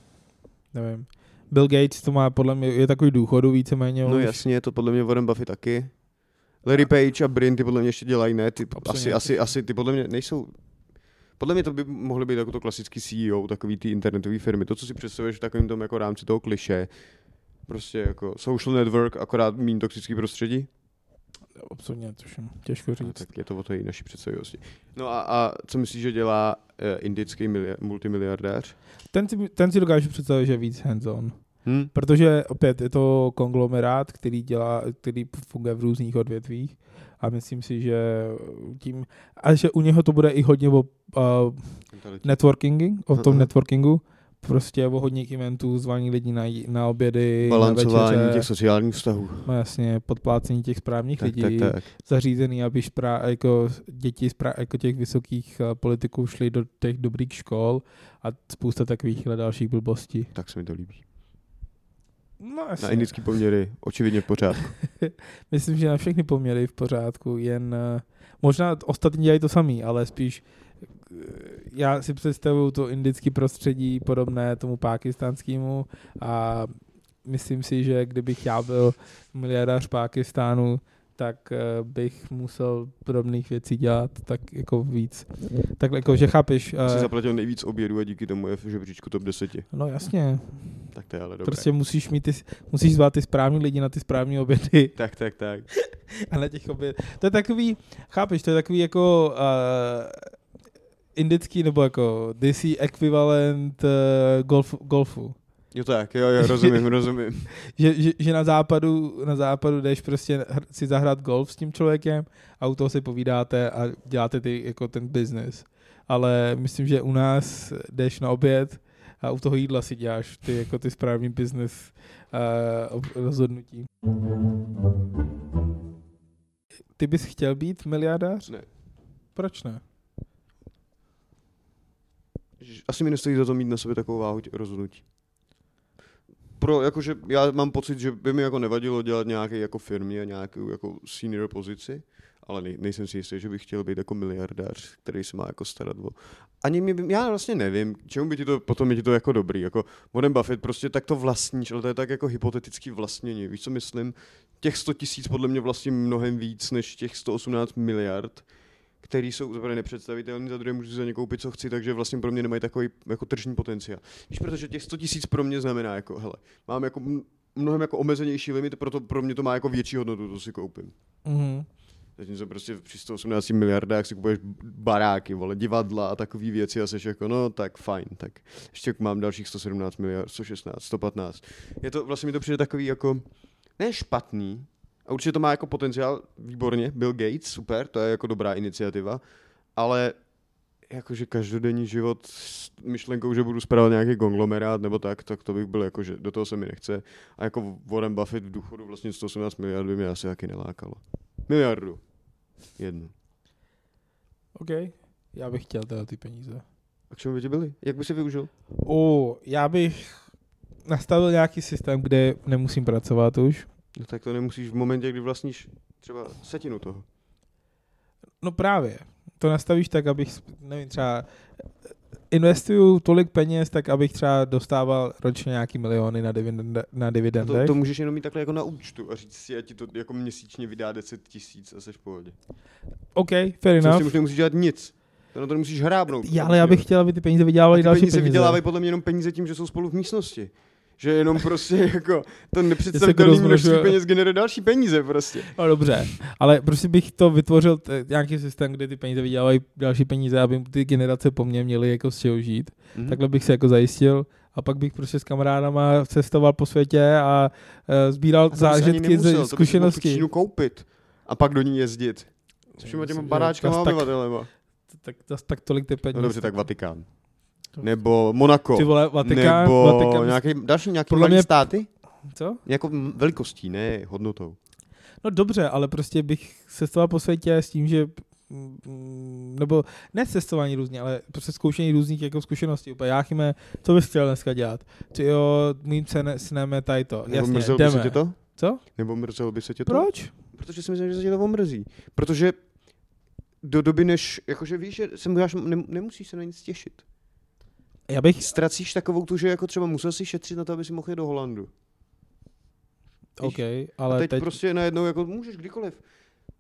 nevím, Bill Gates to má podle mě, je takový důchodu víceméně. No už. jasně, to podle mě Warren Buffett taky. Larry Page a Brin ty podle mě ještě dělají, ne? Ty, Absolutně. asi, asi, asi, ty podle mě nejsou... Podle mě to by mohly být jako to klasický CEO, takový ty internetové firmy. To, co si představuješ v takovém tom jako rámci toho kliše. Prostě jako social network, akorát méně toxický prostředí. Absolutně, tuším. Těžko říct. tak je to o té naší představivosti. No a, a co myslíš, že dělá uh, indický milia- multimiliardář? Ten si, ten si dokážu představit, že je víc hands-on. Hm? Protože opět je to konglomerát, který dělá, který funguje v různých odvětvích a myslím si, že tím, a že u něho to bude i hodně o uh, networkingu, o tom networkingu, prostě o hodně eventů, zvaní lidi na, na obědy, na Balancování večeře, těch sociálních vztahů. no jasně, podplácení těch správných Tak, lidí, tak, tak. zařízený, aby šprá, jako děti sprá, jako těch vysokých uh, politiků šly do těch dobrých škol a spousta takových dalších blbostí. Tak se mi to líbí. No jasně. Na indický poměry očividně v pořádku. <laughs> Myslím, že na všechny poměry v pořádku, jen eh, možná ostatní dělají to samý, ale spíš eh, já si představuju to indické prostředí podobné tomu pakistánskému a myslím si, že kdybych já byl miliardář Pákistánu, tak eh, bych musel podobných věcí dělat tak jako víc. Tak jako, že chápeš, Jsi eh, zaplatil nejvíc obědů a díky tomu je v žebříčku top 10. no jasně, Tak to je ale dobré. prostě musíš mít ty, musíš zvát ty správní lidi na ty správní obědy. <laughs> Tak, tak, tak. A na těch oběd. To je takový, chápeš, to je takový jako, uh, indický nebo jako DC ekvivalent uh, golf, golfu. Jo tak, jo, jo, rozumím, <laughs> rozumím. Že, že, že, na západu, na západu jdeš prostě si zahrát golf s tím člověkem a u toho si povídáte a děláte ty, jako ten business. Ale myslím, že u nás jdeš na oběd a u toho jídla si děláš ty, jako ty správný business uh, rozhodnutí. Ty bys chtěl být miliardář? Ne. Proč ne? Asi mi nestojí za to mít na sobě takovou váhu rozhodnutí. Pro, jakože já mám pocit, že by mi jako nevadilo dělat nějaké jako firmě a nějakou jako senior pozici, ale nej, nejsem si jistý, že bych chtěl být jako miliardář, který se má jako starat o... Ani mi, já vlastně nevím, čemu by ti to, potom je ti to jako dobrý, jako Warren Buffett prostě tak to vlastníš, ale to je tak jako hypotetický vlastnění, víš co myslím? Těch 100 tisíc podle mě vlastně mnohem víc než těch 118 miliard, který jsou zaprvé nepředstavitelné, za druhé můžu si za ně koupit, co chci, takže vlastně pro mě nemají takový jako tržní potenciál. Víš, protože těch 100 tisíc pro mě znamená jako, hele, mám jako mnohem jako omezenější limit, proto pro mě to má jako větší hodnotu, to si koupím. Mm-hmm. Zatímco prostě při 118 miliardách si kupuješ baráky, vole, divadla a takové věci a jsi jako, no tak fajn, tak ještě mám dalších 117 miliard, 116, 115. Je to, vlastně mi to přijde takový jako, ne špatný, a určitě to má jako potenciál, výborně, Bill Gates, super, to je jako dobrá iniciativa, ale jakože každodenní život s myšlenkou, že budu spravovat nějaký konglomerát nebo tak, tak to bych byl jako, že do toho se mi nechce. A jako Warren Buffett v důchodu vlastně 118 miliard by mě asi taky nelákalo. Miliardu. Jednu. OK. Já bych chtěl teda ty peníze. A k čemu by ti byly? Jak by si využil? O, já bych nastavil nějaký systém, kde nemusím pracovat už. No tak to nemusíš v momentě, kdy vlastníš třeba setinu toho. No právě. To nastavíš tak, abych, nevím, třeba investuju tolik peněz, tak abych třeba dostával ročně nějaký miliony na, dividende, na dividendech. To, to můžeš jenom mít takhle jako na účtu a říct si, ať ti to jako měsíčně vydá 10 tisíc a jsi v pohodě. OK, fair enough. Prostě už nemusíš dělat nic. To na to nemusíš hrábnout. Já, ale já bych chtěl, aby ty peníze vydělávaly další peníze. peníze vydělávají podle mě jenom peníze tím, že jsou spolu v místnosti že jenom prostě <laughs> jako to nepředstavitelný množství peněz generuje další peníze prostě. No dobře, ale prostě bych to vytvořil t- nějaký systém, kde ty peníze vydělávají další peníze, aby ty generace po mně měly jako z čeho žít. Mm-hmm. Takhle bych se jako zajistil a pak bych prostě s kamarádama cestoval po světě a uh, sbíral a zážitky ze zkušenosti. To koupit a pak do ní jezdit. S všema těma baráčkama obyvatelema. Tak, tak, tak tolik ty peníze. No dobře, tak Vatikán. Nebo Monako. Ty vole, Vatikán, nebo Vatikán. nějaký, další nějaký malý mě... státy? Co? Jako velikostí, ne hodnotou. No dobře, ale prostě bych cestoval po světě s tím, že nebo ne cestování různě, ale prostě zkoušení různých jako zkušeností. Úplně Jáchyme, co bys chtěl dneska dělat? Ty jo, mým snem je tady to. Nebo Jasně, mrzelo jdeme. by se tě to? Co? Nebo mrzelo by se tě to? Proč? Protože si myslím, že se tě to omrzí. Protože do doby, než, jakože víš, že se můžeš, ne, nemusíš se na nic těšit. Já bych... Ztracíš takovou tu, že jako třeba musel si šetřit na to, aby si mohl jít do Holandu. OK, ale a teď, teď... prostě najednou jako můžeš kdykoliv.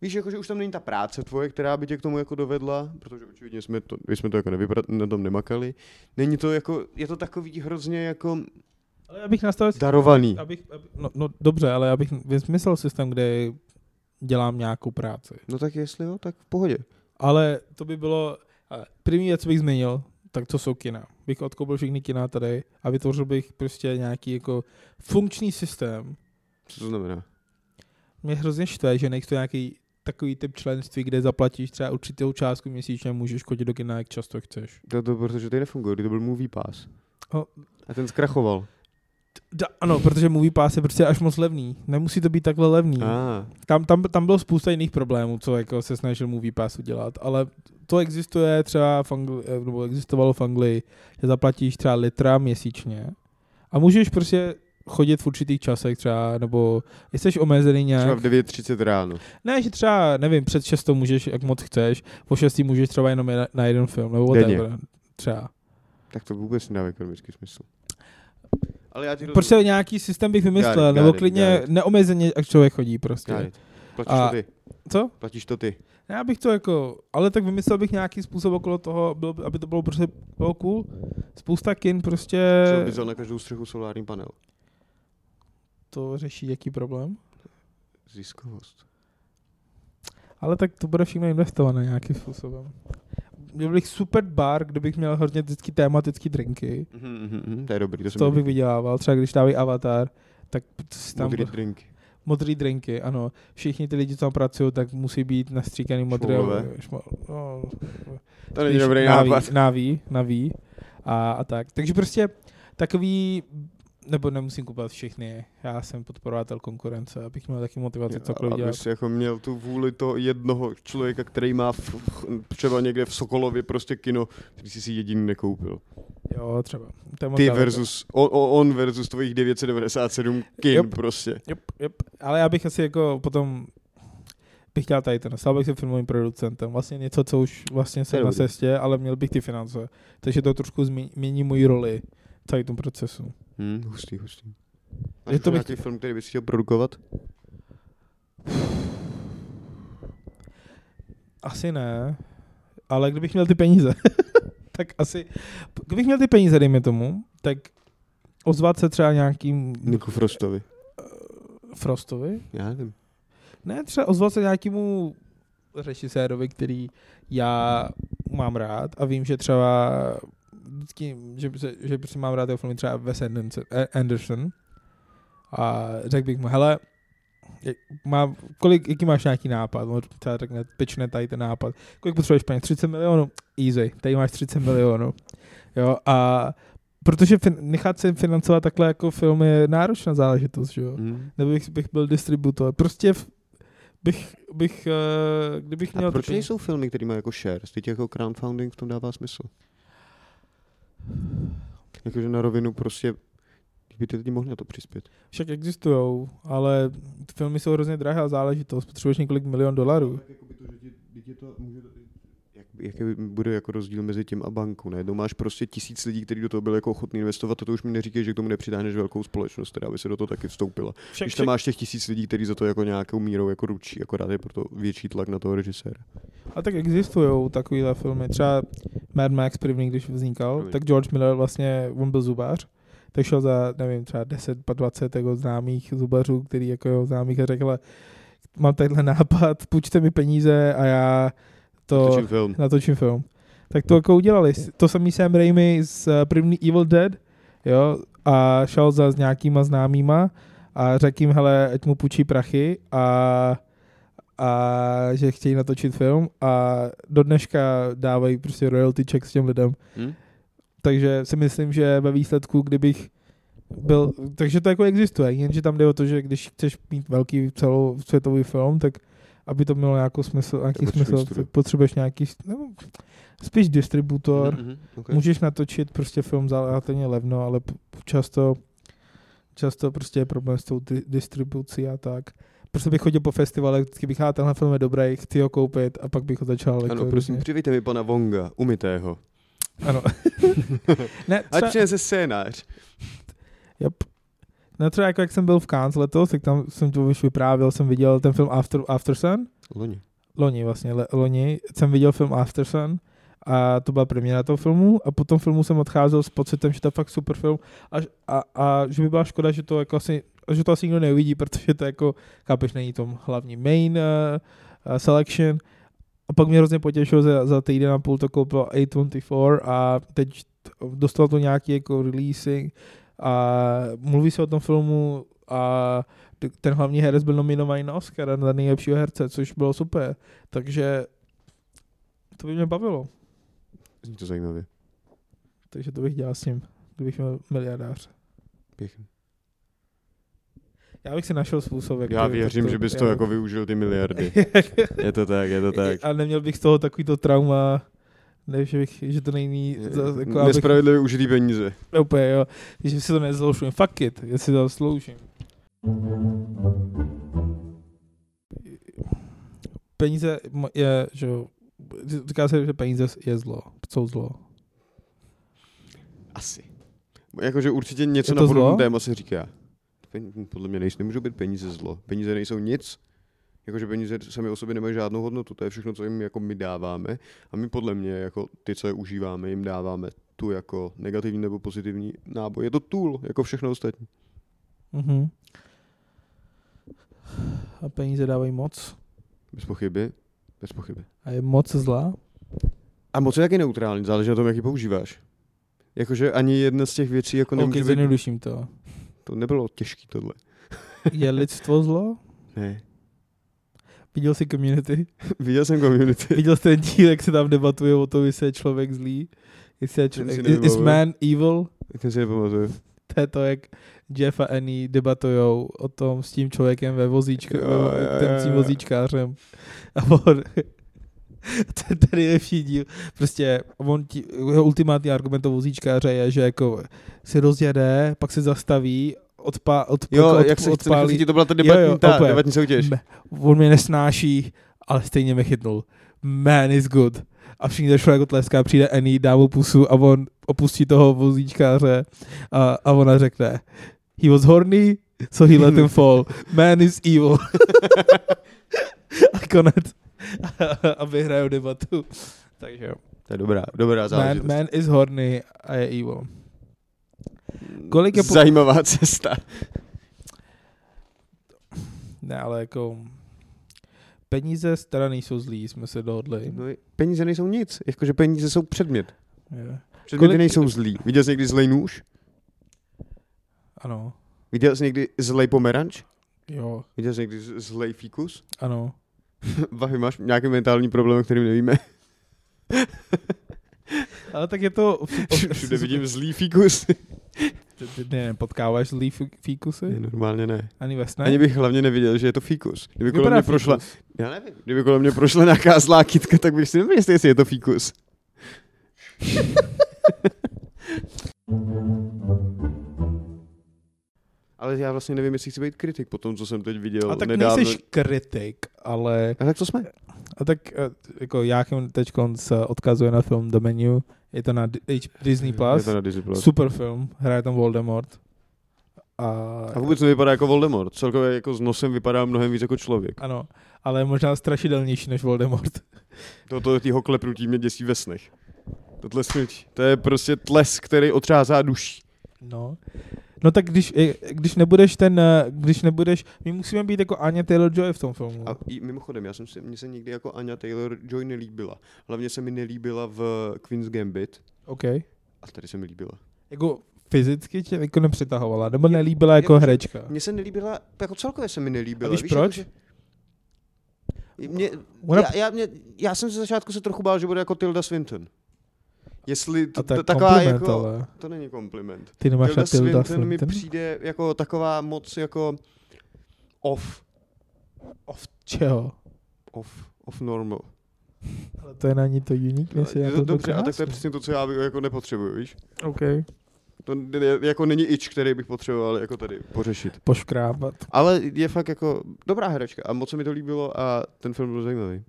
Víš, jako, že už tam není ta práce tvoje, která by tě k tomu jako dovedla, protože očividně jsme to, my jsme to jako nevyprat, na tom nemakali. Není to jako, je to takový hrozně jako ale já bych nastavil darovaný. Abych, abych, no, no, dobře, ale já bych vymyslel systém, kde dělám nějakou práci. No tak jestli jo, tak v pohodě. Ale to by bylo, první věc bych zmínil, tak to jsou kina. Bych odkoupil všechny kina tady a vytvořil bych prostě nějaký jako funkční systém. Co to znamená? Mě hrozně štve, že nejsou nějaký takový typ členství, kde zaplatíš třeba určitou částku měsíčně a můžeš chodit do kina, jak často chceš. To, to protože to nefunguje, to byl Movie Pass. Oh. A ten zkrachoval. Da, ano, protože Movie Pass je prostě až moc levný. Nemusí to být takhle levný. Ah. Tam, tam, tam bylo spousta jiných problémů, co jako se snažil Movie Pass udělat, ale to existuje třeba v Angli, eh, nebo existovalo v Anglii, že zaplatíš třeba litra měsíčně a můžeš prostě chodit v určitých časech třeba, nebo jsi omezený nějak. Třeba v 9.30 ráno. Ne, že třeba, nevím, před 6 můžeš, jak moc chceš, po 6 můžeš třeba jenom na jeden film, nebo whatever, třeba. Tak to vůbec nedává ekonomický smysl. Ale já ti rozumím. Prostě nějaký systém bych vymyslel, got nebo klidně neomezeně, jak člověk chodí prostě. Platíš a, to ty. Co? Platíš to ty. Já bych to jako, ale tak vymyslel bych nějaký způsob okolo toho, bylo, aby to bylo prostě bylo cool. Spousta kin prostě... Co by vzal na každou střechu solární panel? To řeší jaký problém? Ziskovost. Ale tak to bude všechno investované nějakým způsobem. Měl bych super bar, kde bych měl hodně vždycky tematický drinky. Mhm, mhm, to je dobrý, to Z toho bych vydělával. Třeba když dávají avatar, tak si tam Modrý drink. modrý drinky, ano. Všichni ty lidi, co tam pracují, tak musí být nastříkaný modré. Šmo- no, To není dobrý naví, nápad. Naví, naví a, a tak. Takže prostě takový, nebo nemusím kupovat všechny, já jsem podporovatel konkurence, abych měl taky motivaci cokoliv dělat. Abys jako měl tu vůli toho jednoho člověka, který má v, třeba někde v Sokolově prostě kino, který si si jediný nekoupil. Jo, třeba. Ty versus, on, on versus tvojich 997 kin Yep. prostě. Yep, yep. Ale já bych asi jako potom bych chtěl tady ten, stal bych se filmovým producentem. Vlastně něco, co už vlastně jsem na cestě, ale měl bych ty finance. Takže to trošku zmi- mění moji roli celý tom procesu. Hmm, hustý, hustý. Je Máš to bych- nějaký film, který bys chtěl produkovat? Asi ne, ale kdybych měl ty peníze, <laughs> tak asi, kdybych měl ty peníze, dejme tomu, tak ozvat se třeba nějakým Niku Frostovi. Frostovi, Já nevím. Ne, třeba ozval se nějakému režisérovi, který já mám rád a vím, že třeba vždycky, že, že, že prostě mám rád jeho filmy třeba Wes Anderson, Anderson a řekl bych mu, hele, má, kolik, jaký máš nějaký nápad? On třeba řekne, pečne tady ten nápad. Kolik potřebuješ peněz? 30 milionů? Easy, tady máš 30 milionů. Jo, a protože fin, nechat se financovat takhle jako film je náročná záležitost, že jo? Hmm. nebo bych, bych byl distributor. Prostě v, bych, bych, uh, kdybych měl... A proč nejsou filmy, které mají jako shares? Teď jako crowdfunding v tom dává smysl. Jakože na rovinu prostě by ty lidi mohli na to přispět. Však existují, ale filmy jsou hrozně drahá záležitost. Potřebuješ několik milion dolarů. Jak, jaký bude jako rozdíl mezi tím a bankou? Najednou máš prostě tisíc lidí, kteří do toho byli jako ochotní investovat, a to už mi neříkej, že k tomu nepřitáhneš velkou společnost, která by se do toho taky vstoupila. Však, Když tam máš těch tisíc lidí, kteří za to jako nějakou mírou jako ručí, akorát je proto větší tlak na toho režiséra. A tak existují takovýhle filmy. Třeba Mad Max první, když vznikal, Promiň. tak George Miller vlastně, on byl zubář, tak šel za, nevím, třeba 10, 20 jako známých zubařů, který jako jeho známých a řekl, "Hele, mám tadyhle nápad, půjčte mi peníze a já to... Točím film. natočím film. Tak to jako udělali. To samý Sam Raimi z uh, první Evil Dead, jo, a šel za s nějakýma známýma a řekl jim, hele, ať mu půjčí prachy a, a že chtějí natočit film a do dneška dávají prostě royalty check s těm lidem. Hm? Takže si myslím, že ve výsledku, kdybych byl, takže to jako existuje, jenže tam jde o to, že když chceš mít velký celosvětový film, tak aby to mělo nějaký smysl, nějaký potřebuješ smysl studio. potřebuješ nějaký, no, spíš distributor, Mhm, mhm, okay. můžeš natočit prostě film za relativně levno, ale často, často prostě je problém s tou di- distribucí a tak. Prostě bych chodil po festivale, vždycky bych, "Ah, tenhle film je dobrý, chci ho koupit a pak bych ho začal Ano, jako prosím, přivejte mi pana Vonga, umytého. Ano. <laughs> ne, Ať třeba, přinese scénář. yep. No třeba jako jak jsem byl v Cannes letos, tak tam jsem to už vyprávěl, jsem viděl ten film After, After Sun, Loni. loni vlastně, le, loni jsem viděl film After Sun a to byla premiéra toho filmu a po tom filmu jsem odcházel s pocitem, že to je fakt super film a, a, a že by byla škoda, že to jako asi, že to asi nikdo neuvidí, protože to jako, chápeš, není tom hlavní main uh, uh, selection a pak mě hrozně potěšilo, za, za týden a půl to koupil A24 a teď dostal to nějaký jako releasing a mluví se o tom filmu a ten hlavní herec byl nominovaný na Oscara na nejlepšího herce, což bylo super. Takže to by mě bavilo. Zní to zajímavě. Takže to bych dělal s ním, kdybych měl miliardář. Pěkně. Já bych si našel způsob, jak Já to- věřím, že bys to jako využil ty miliardy. <laughs> Je to tak, je to tak. A neměl bych z toho takovýto trauma, ne, že, bych, že to není, jako abych, Nespravedlivě užitý peníze. úplně, jo, že si to nezasloužím. Fuck it, jestli to zasloužím. Peníze je, že jo, říká se, že peníze je zlo, jsou zlo. Asi. Jakože určitě něco na to podobné zlo? téma se říká. Podle mě nejsou, nemůžou být peníze zlo. Peníze nejsou nic. Jakože peníze sami o sobě nemají žádnou hodnotu. To je všechno, co jim jako my dáváme. A my podle mě, jako ty, co je užíváme, jim dáváme tu jako negativní nebo pozitivní náboj. Je to tool, jako všechno ostatní. Mhm. A peníze dávají moc. Bez pochyby. Bez pochyby. A je moc zlá? A moc je taky neutrální, záleží na tom, jak ji používáš. Jakože ani jedna z těch věcí jako nemůže být... zjednoduším to. To nebylo těžký tohle. Je lidstvo zlo? Ne. Viděl jsi community? <laughs> Viděl jsem community. <laughs> Viděl jsi ten díl, jak se tam debatuje o tom, jestli je člověk zlý? Jestli je člověk, is, is man evil? Ten si nepamatuju. To je to, jak Jeff a Annie debatujou o tom s tím člověkem ve vozíčku, tím vozíčkářem. A on, <laughs> ten, ten nejlepší díl, prostě on tí, jeho ultimátní argument toho vozíčkáře je, že jako si rozjede, pak se zastaví, odpá, od, Jo, od, jak se odpálí. to byla ta Jo, debatní, jo, ta, úplně. debatní soutěž. Me, on mě nesnáší, ale stejně mě chytnul. Man is good. A všichni začali jako tleská, přijde Annie, dá mu pusu a on opustí toho vozíčkáře a, a ona řekne he was horny, so he let him <laughs> fall. Man is evil. <laughs> a konec. <laughs> a vyhrajou debatu. Takže jo. To je dobrá, dobrá Man, záležitost. man is horny a je evil. Kolik je po- Zajímavá cesta. Ne, ale jako peníze teda nejsou zlí, jsme se dohodli. No, peníze nejsou nic, jakože peníze jsou předmět. Je. Předměty Kolik- nejsou zlí. Viděl jsi někdy zlej nůž? Ano. Viděl jsi někdy zlej pomeranč? Jo, Viděl jsi někdy zlej fíkus? ano. <laughs> Vahy, máš nějaký mentální problém, o kterým nevíme? <laughs> <laughs> Ale tak je to... <laughs> Všude vidím zlý fíkus. <laughs> Ty, ty nepotkáváš zlý fí- fíkusy? Ne, normálně ne. Ani ve sne? Ani bych hlavně neviděl, že je to fíkus. Kdyby kolem mě prošla, fíkus. já nevím, kdyby kolem mě prošla nějaká zlá kytka, tak bych si nevěděl, jestli je to fíkus. Ale já vlastně nevím, jestli chci být kritik po tom, co jsem teď viděl A tak nedávno. nejseš kritik, ale... A tak to jsme. A tak eh, jako Jáchym teď se odkazuje na film The Menu, je to na Disney+, Je Plus. to na Disney Plus. super film, hraje tam Voldemort. A, A vůbec nevypadá jako Voldemort. Celkově jako s nosem vypadá mnohem víc jako člověk. Ano, ale je možná strašidelnější než Voldemort. <laughs> Toto týho klepnutí mě děsí ve snech. To tlesknutí. To je prostě tles, který otřázá duší. No. No tak když, když nebudeš ten, eh, když nebudeš, my musíme být jako Anya Taylor-Joy v tom filmu. A i mimochodem, já jsem si, mně se nikdy jako Anya Taylor-Joy nelíbila. Hlavně se mi nelíbila v Queen's Gambit. OK. A tady se mi líbila. Jako fyzicky tě jako nepřitahovala, nebo nelíbila jako jakože- herečka. Mně se nelíbila, jako celkově se mi nelíbila. A víš jako, proč? že- Mě, Ona- já, já, mě, já, jsem ze začátku se trochu bál, že bude jako Tilda Swinton. Jestli A t- to je taková jako... ale To není kompliment. ty nemáš Tilda na Tilda Swinton mi Swinton? přijde jako taková moc jako off. Off čeho? Off, off normal. Ale to je na ní to uniqueness, je No, na to dobře, a tak to je přesně to, co já jako nepotřebuju, víš? OK. To je, jako není ič, který bych potřeboval jako tady pořešit. Poškrábat. Ale je fakt jako dobrá herečka a moc se mi to líbilo a ten film byl zajímavý.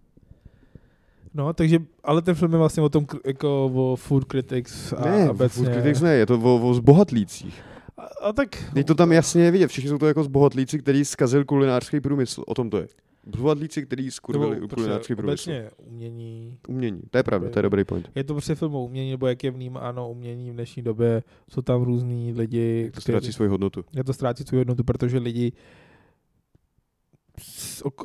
No, takže, ale ten film je vlastně o tom, jako o food critics a ne, obecně. Food Critics ne, je to o, o zbohatlících. A, a tak... Je to tam jasně vidět, všichni jsou to jako zbohatlíci, který zkazil kulinářský průmysl, o tom to je. Zbohatlíci, který skurvili nebo kulinářský průmysl. obecně umění. Umění, to je pravda, to je dobrý point. Je to prostě film o umění, nebo jak je vnímáno umění v dnešní době. Jsou tam různý lidi, To ztrácí svoji hodnotu. je to ztrácí svou hodnotu, protože lidi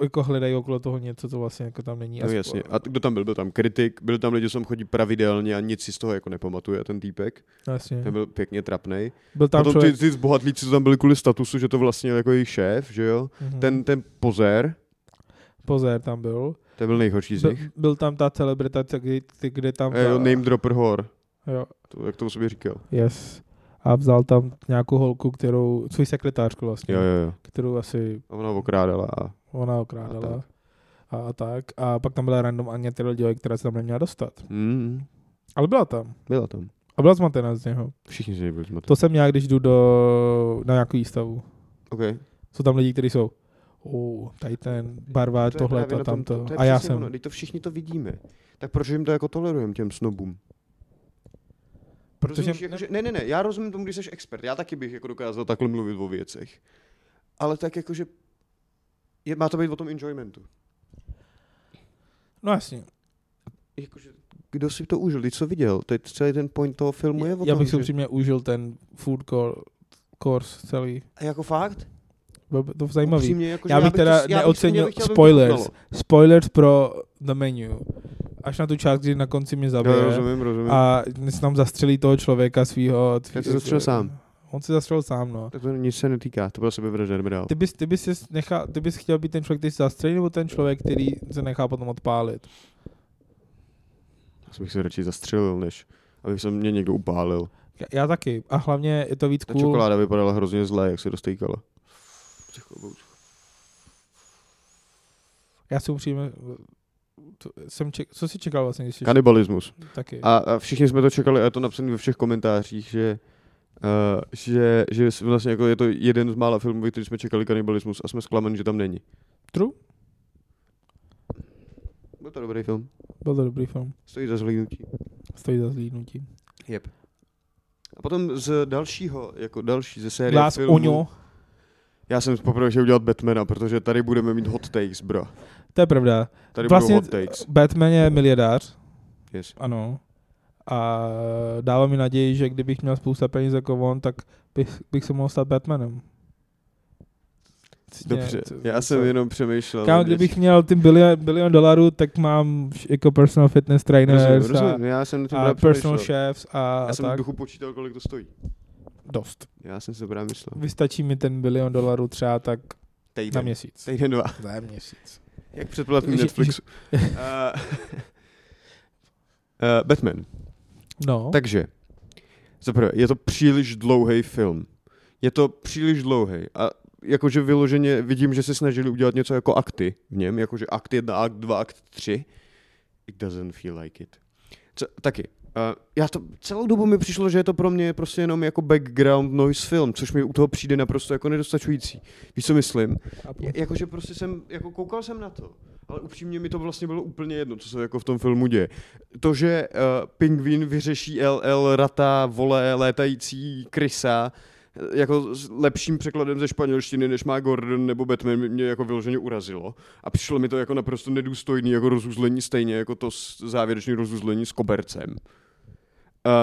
jako hledají okolo toho něco, co vlastně jako tam není. No jasně. A kdo tam byl? Byl tam kritik, byl tam lidi, co tam chodí pravidelně a nic si z toho jako nepamatuje, ten týpek. No, jasně. Ten byl pěkně trapnej. Byl tam Potom člověk... ty, ty zbohatlíci, co tam byli kvůli statusu, že to vlastně jako jejich šéf, že jo? Mhm. Ten, ten pozér, Pozér tam byl. to byl nejhorší z Byl, nich. byl tam ta celebrita, ta- kde, kde tam... Eh, ta, jo, name dropper whore. jo, To, jak to o sobě říkal. yes. A vzal tam nějakou holku, kterou, svůj sekretářku vlastně, Jo, jo, jo. kterou asi A ona okrádala a ona A okrádala. tak. A, a tak. A pak tam byla random Anya Taylor která se tam neměla dostat. mm, Ale byla tam. byla tam. A byla zmatená z něho. Všichni si nebyli zmatení. To jsem já, když jdu do, na nějakou výstavu. OK. Jsou tam lidi, kteří jsou uh, tady ten barva, To tohle, to, tom- tamto. to- to a já jsem. Ono. To všichni to vidíme. Tak proč jim to jako tolerujeme těm snobům? Protože, Rozumíš, jakože, ne, ne, ne, já rozumím tomu, když jsi expert. Já taky bych jako dokázal takhle mluvit o věcech. Ale tak jakože je, má to být o tom enjoymentu. no jasně. Jakože, kdo si to užil, ty co viděl? Teď celý ten point toho filmu je o Já tom, bych si že... upřímně užil ten food course celý. A jako fakt? Bylo by to zajímavý. Upřímně, jako, že Já bych teda to, já bych- neocenil chtěl, aby mě spoilers. Spoilers pro The Menu. Až na tu část, kdy na konci mě Jo, zabije. rozumím, rozumím. a si tam zastřelí toho člověka svýho. Já se zastřelil sám. On se zastřelil sám, no. Tak to nic se netýká, to byla sebevražda, jdeme dál. Ty bys, ty, bys nechal, ty bys chtěl být ten člověk, který se zastřelí, nebo ten člověk, který se nechá potom odpálit? Já bych se radši zastřelil, než aby se mě někdo upálil. Já, já taky. A hlavně je to víc Ta cool. čokoláda vypadala hrozně zle, jak se dostýkala. Já si upřímně, to, jsem ček, co jsi čekal vlastně, když jsi Kanibalismus. taky? A, a všichni jsme to čekali a je to napsané ve všech komentářích, že Uh, že, že vlastně jako je to jeden z mála filmů, ve který jsme čekali kanibalismus a jsme zklamaní, že tam není. True? Byl to dobrý film. Byl to dobrý film. Stojí za zhlídnutí. Stojí za zlídnutí. Yep. A potom z dalšího, jako další ze série Glass filmů, Oňo. Já jsem poprvé chtěl udělat Batmana, protože tady budeme mít hot takes, bro. To je pravda. Tady Vlastně budou hot takes. Batman je miliardář, Yes. ano. A dává mi naději, že kdybych měl spousta peněz jako on, tak bych, bych se mohl stát Batmanem. Dobře, já jsem jenom přemýšlel. Kámo, kdybych měl tím bilion, bilion dolarů, tak mám jako personal fitness trainers Rozumím, a, rozumím, já jsem a personal chefs a, Já a jsem v tak. duchu počítal, kolik to stojí. Dost. Já jsem si to právě myslel. Vystačí mi ten bilion dolarů třeba tak na Týden. měsíc. Týden dva. Za měsíc. Jak předplatný Netflixu. uh, <laughs> uh, Batman. No, Takže, zaprvé, je to příliš dlouhý film. Je to příliš dlouhý a jakože vyloženě vidím, že se snažili udělat něco jako akty v něm, jakože akt 1, akt 2, akt 3. It doesn't feel like it. Co, taky. Uh, já to celou dobu mi přišlo, že je to pro mě prostě jenom jako background noise film, což mi u toho přijde naprosto jako nedostačující. Víš, co myslím? Jakože prostě jsem, jako koukal jsem na to, ale upřímně mi to vlastně bylo úplně jedno, co se jako v tom filmu děje. To, že uh, pingvín vyřeší LL rata, vole, létající krysa, eh, jako s lepším překladem ze španělštiny, než má Gordon nebo Batman, mě jako vyloženě urazilo. A přišlo mi to jako naprosto nedůstojný jako rozuzlení, stejně jako to závěrečné rozuzlení s kobercem.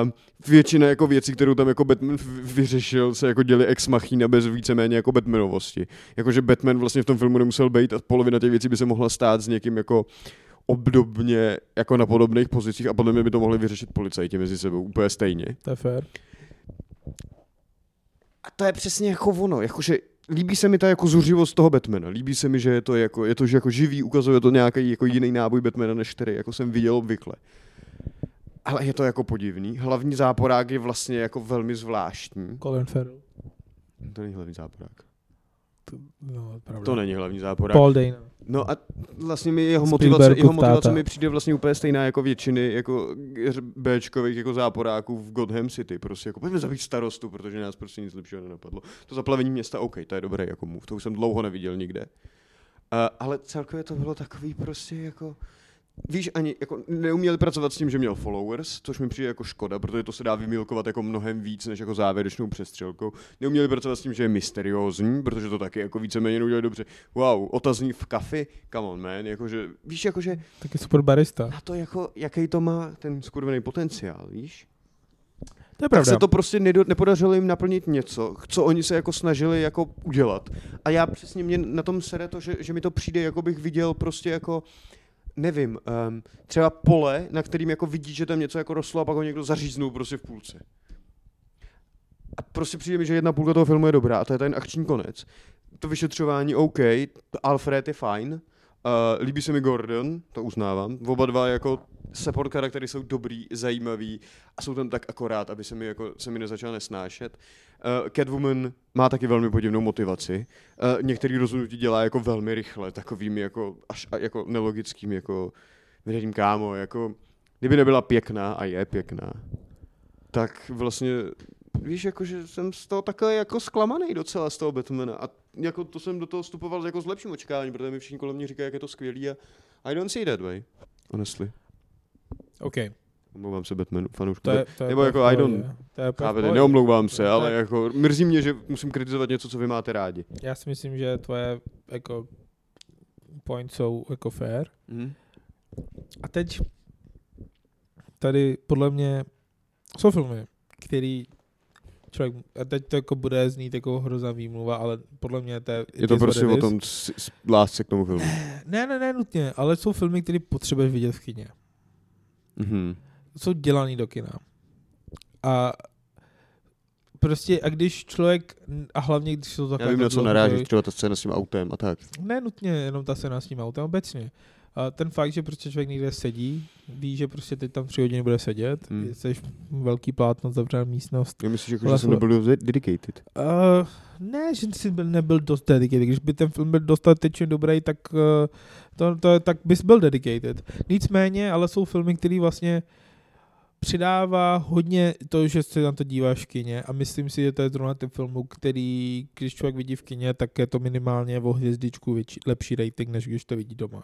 Um, většina jako věcí, kterou tam jako Batman vyřešil, se jako děli ex machina bez víceméně jako Batmanovosti. Jakože Batman vlastně v tom filmu nemusel být a polovina těch věcí by se mohla stát s někým jako obdobně jako na podobných pozicích a podle mě by to mohli vyřešit policajti mezi sebou úplně stejně. To je fér. A to je přesně jako ono, jakože líbí se mi ta jako zuřivost toho Batmana, líbí se mi, že je to jako, je to že jako živý, ukazuje to nějaký jako jiný náboj Batmana, než který jako jsem viděl obvykle. Ale je to jako podivný. Hlavní záporák je vlastně jako velmi zvláštní. Colin Farrell. To není hlavní záporák. To, no, pravda. To není hlavní záporák. Paul Dano. No a vlastně mi jeho motivace, jeho motivace táta. mi přijde vlastně úplně stejná jako většiny jako Bčkových jako záporáků v Gotham City. Prostě jako pojďme zabít starostu, protože nás prostě nic lepšího nenapadlo. To zaplavení města, OK, to je dobré jako move, to už jsem dlouho neviděl nikde. Uh, ale celkově to bylo takový prostě jako Víš, ani jako neuměli pracovat s tím, že měl followers, což mi přijde jako škoda, protože to se dá vymilkovat jako mnohem víc než jako závěrečnou přestřelkou. Neuměli pracovat s tím, že je mysteriózní, protože to taky jako víceméně udělali dobře. Wow, otazník v kafi, come on man, jakože, víš, jakože Taky super barista. na to, jako, jaký to má ten skurvený potenciál, víš? To je Tak pravda. se to prostě nedo, nepodařilo jim naplnit něco, co oni se jako snažili jako udělat. A já přesně mě na tom sere to, že, že mi to přijde, jako bych viděl prostě jako nevím, um, třeba pole, na kterým jako vidí, že tam něco jako rostlo a pak ho někdo zaříznul prostě v půlce. A prostě přijde mi, že jedna půlka toho filmu je dobrá a to je ten akční konec. To vyšetřování OK, Alfred je fajn, uh, líbí se mi Gordon, to uznávám. Oba dva jako support charaktery jsou dobrý, zajímavý a jsou tam tak akorát, aby se mi, jako, se mi nezačal nesnášet. Uh, Catwoman má taky velmi podivnou motivaci. Uh, některý rozhodnutí dělá jako velmi rychle, takovými jako až jako nelogickými, jako věřím kámo, jako kdyby nebyla pěkná a je pěkná, tak vlastně víš, jako, že jsem z toho takhle jako zklamaný docela z toho Batmana a jako to jsem do toho vstupoval jako s lepším očekáváním, protože mi všichni kolem mě říkají, jak je to skvělý a I don't see that way, honestly. OK. Omlouvám se Batmanu, fanoušku. To je, to je Nebo jako I don't- To je Chápete, neomlouvám se, To je- ale jako mrzí mě, že musím kritizovat něco, co vy máte rádi. Já si myslím, že tvoje jako point jsou jako fair. Mhm. A teď tady podle mě jsou filmy, který člověk, a teď to jako bude znít jako hrozná výmluva, ale podle mě to je... Je to prostě o tom s, s, lásce k tomu filmu. Ne, ne, ne, nutně, ale jsou filmy, které potřebuješ vidět v kině. Mhm. jsou dělaný do kina. A prostě, a když člověk, a hlavně když jsou takové... Já vím, na co narážíš, třeba ta scéna s tím autem a tak. Ne nutně jenom ta scéna s tím autem, obecně. A ten fakt, že prostě člověk někde sedí, ví, že prostě teď tam tři hodiny bude sedět, Hmm. jsi velký plátno, zavřená místnost. Já myslím, že, jako, Ale že jsem nebyl dost dedicated. Uh, ne, že jsi byl, nebyl dost dedicated. Když by ten film byl dostatečně dobrý, tak, uh, to, to, tak bys byl dedicated. Nicméně, ale jsou filmy, které vlastně přidává hodně to, že se na to díváš v kině a myslím si, že to je zrovna ten film, který, když člověk vidí v kině, tak je to minimálně o hvězdičku větší, lepší rating, než když to vidí doma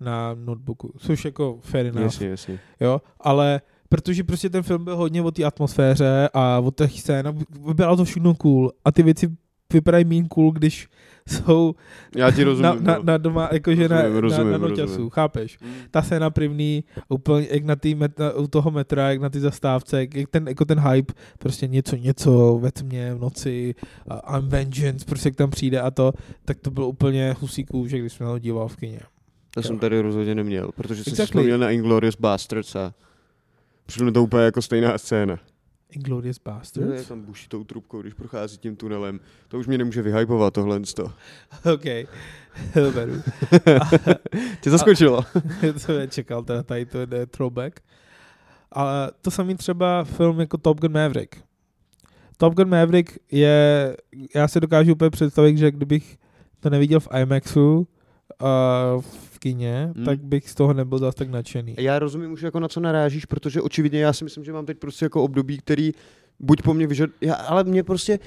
na notebooku, což jako fair enough Jasně, jasně. jo, ale protože prostě ten film byl hodně o té atmosféře a o těch scénách, bylo to všechno cool a ty věci vypadají méně cool, když jsou Já ti rozumím. na, na, no. na doma, jakože na, Rozumím, na, na rozumím. noťasu, chápeš? Mm. Ta scéna první, úplně jak na tý met, na, u toho metra, jak na ty zastávce, jak ten, jako ten hype, prostě něco, něco ve tmě, v noci, uh, I'm vengeance, prostě jak tam přijde a to, tak to bylo úplně husíků, že když jsme na to díval v kině. To jsem tady rozhodně neměl, protože jsem si vzpomněl na Inglourious Bastards a přišlo mi to úplně jako stejná scéna. Inglourious Je Bastards? tam buší tou trubkou, když prochází tím tunelem. To už mě nemůže vyhypovat tohle. To. OK, <laughs> beru. <laughs> Tě zaskočilo. <laughs> to jsem nečekal, teda tady to je throwback. Ale to samý třeba film jako Top Gun Maverick. Top Gun Maverick je, já si dokážu úplně představit, že kdybych to neviděl v IMAXu uh, v kině, Hmm. tak bych z toho nebyl zase tak nadšený. Já rozumím už jako na co narážíš, protože očividně já si myslím, že mám teď prostě jako období, který buď po mně vyžad... Já, ale mě prostě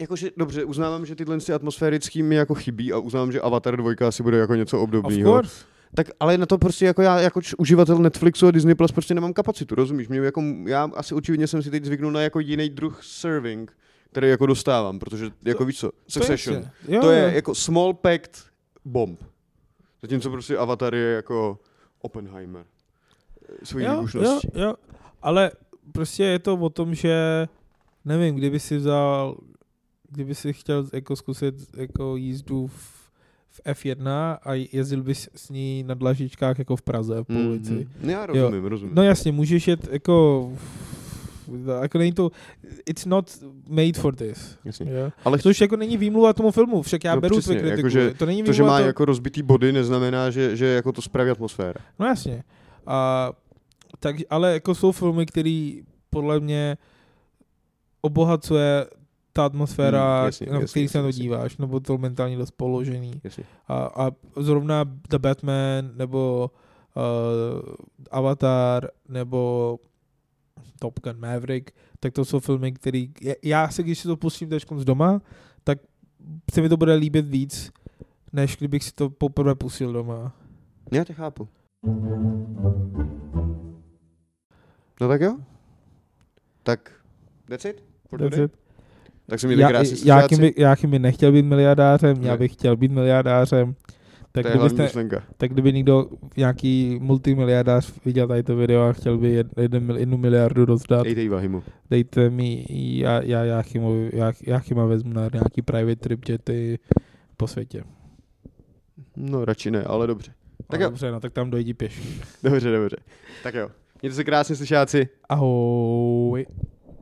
Jakože, dobře, uznávám, že tyhle ty atmosférický mi jako chybí a uznávám, že Avatar 2 asi bude jako něco obdobného. Tak ale na to prostě jako já, jako uživatel Netflixu a Disney Plus prostě nemám kapacitu, rozumíš? Mě jako, já asi očividně jsem si teď zvyknul na jako jiný druh serving, který jako dostávám, protože jako víš co, Succession, To je, jo, to je jo. jako small packed bomb. Zatímco prostě Avatar je jako Oppenheimer. Svojí jo, jo, jo, ale prostě je to o tom, že nevím, kdyby si vzal, kdyby si chtěl jako zkusit jako jízdu v, v F1 a jezdil bys s ní na dlažičkách jako v Praze po ulici. Mm, já rozumím, rozumím. No jasně, můžeš jet jako jako není to, it's not made for this. Jasně. Jo? Ale Což jako není výmluva tomu filmu, však já No beru přesně, kritiku. jakože to není to, že má to, jako rozbitý body, neznamená, že, že jako to spraví atmosféra. No jasně. A, tak, ale jako jsou filmy, které podle mě obohacuje ta atmosféra, Hmm, mm, jasně, na jasně, který se na to jasně. díváš, nebo to mentální dost položený. Jasně. A, a zrovna The Batman, nebo uh, Avatar, nebo Top Gun Maverick, tak to jsou filmy, které... Já se, když si to pustím teď z doma, tak se mi to bude líbit víc, než kdybych si to poprvé pustil doma. Já tě chápu. No tak jo. Tak, that's it? For That's it. Tak se měli Já, krásně slušáci. by, Jáchym by nechtěl být miliardářem, já bych chtěl být miliardářem. Tak, To je kdybyste, myšlenka. tak kdyby někdo, nějaký multimiliardář viděl tady to video a chtěl by jed, jeden, mil- jednu miliardu rozdat, Dejte jí Vahimu. dejte mi, já, já Jáchymovi, Já, Jáchyma vezmu na nějaký private trip jety po světě. No radši ne, ale dobře. Tak jo. dobře, no tak tam dojdi pěšky. Dobře, dobře. Tak jo. Mějte se krásně slyšáci. Ahoj.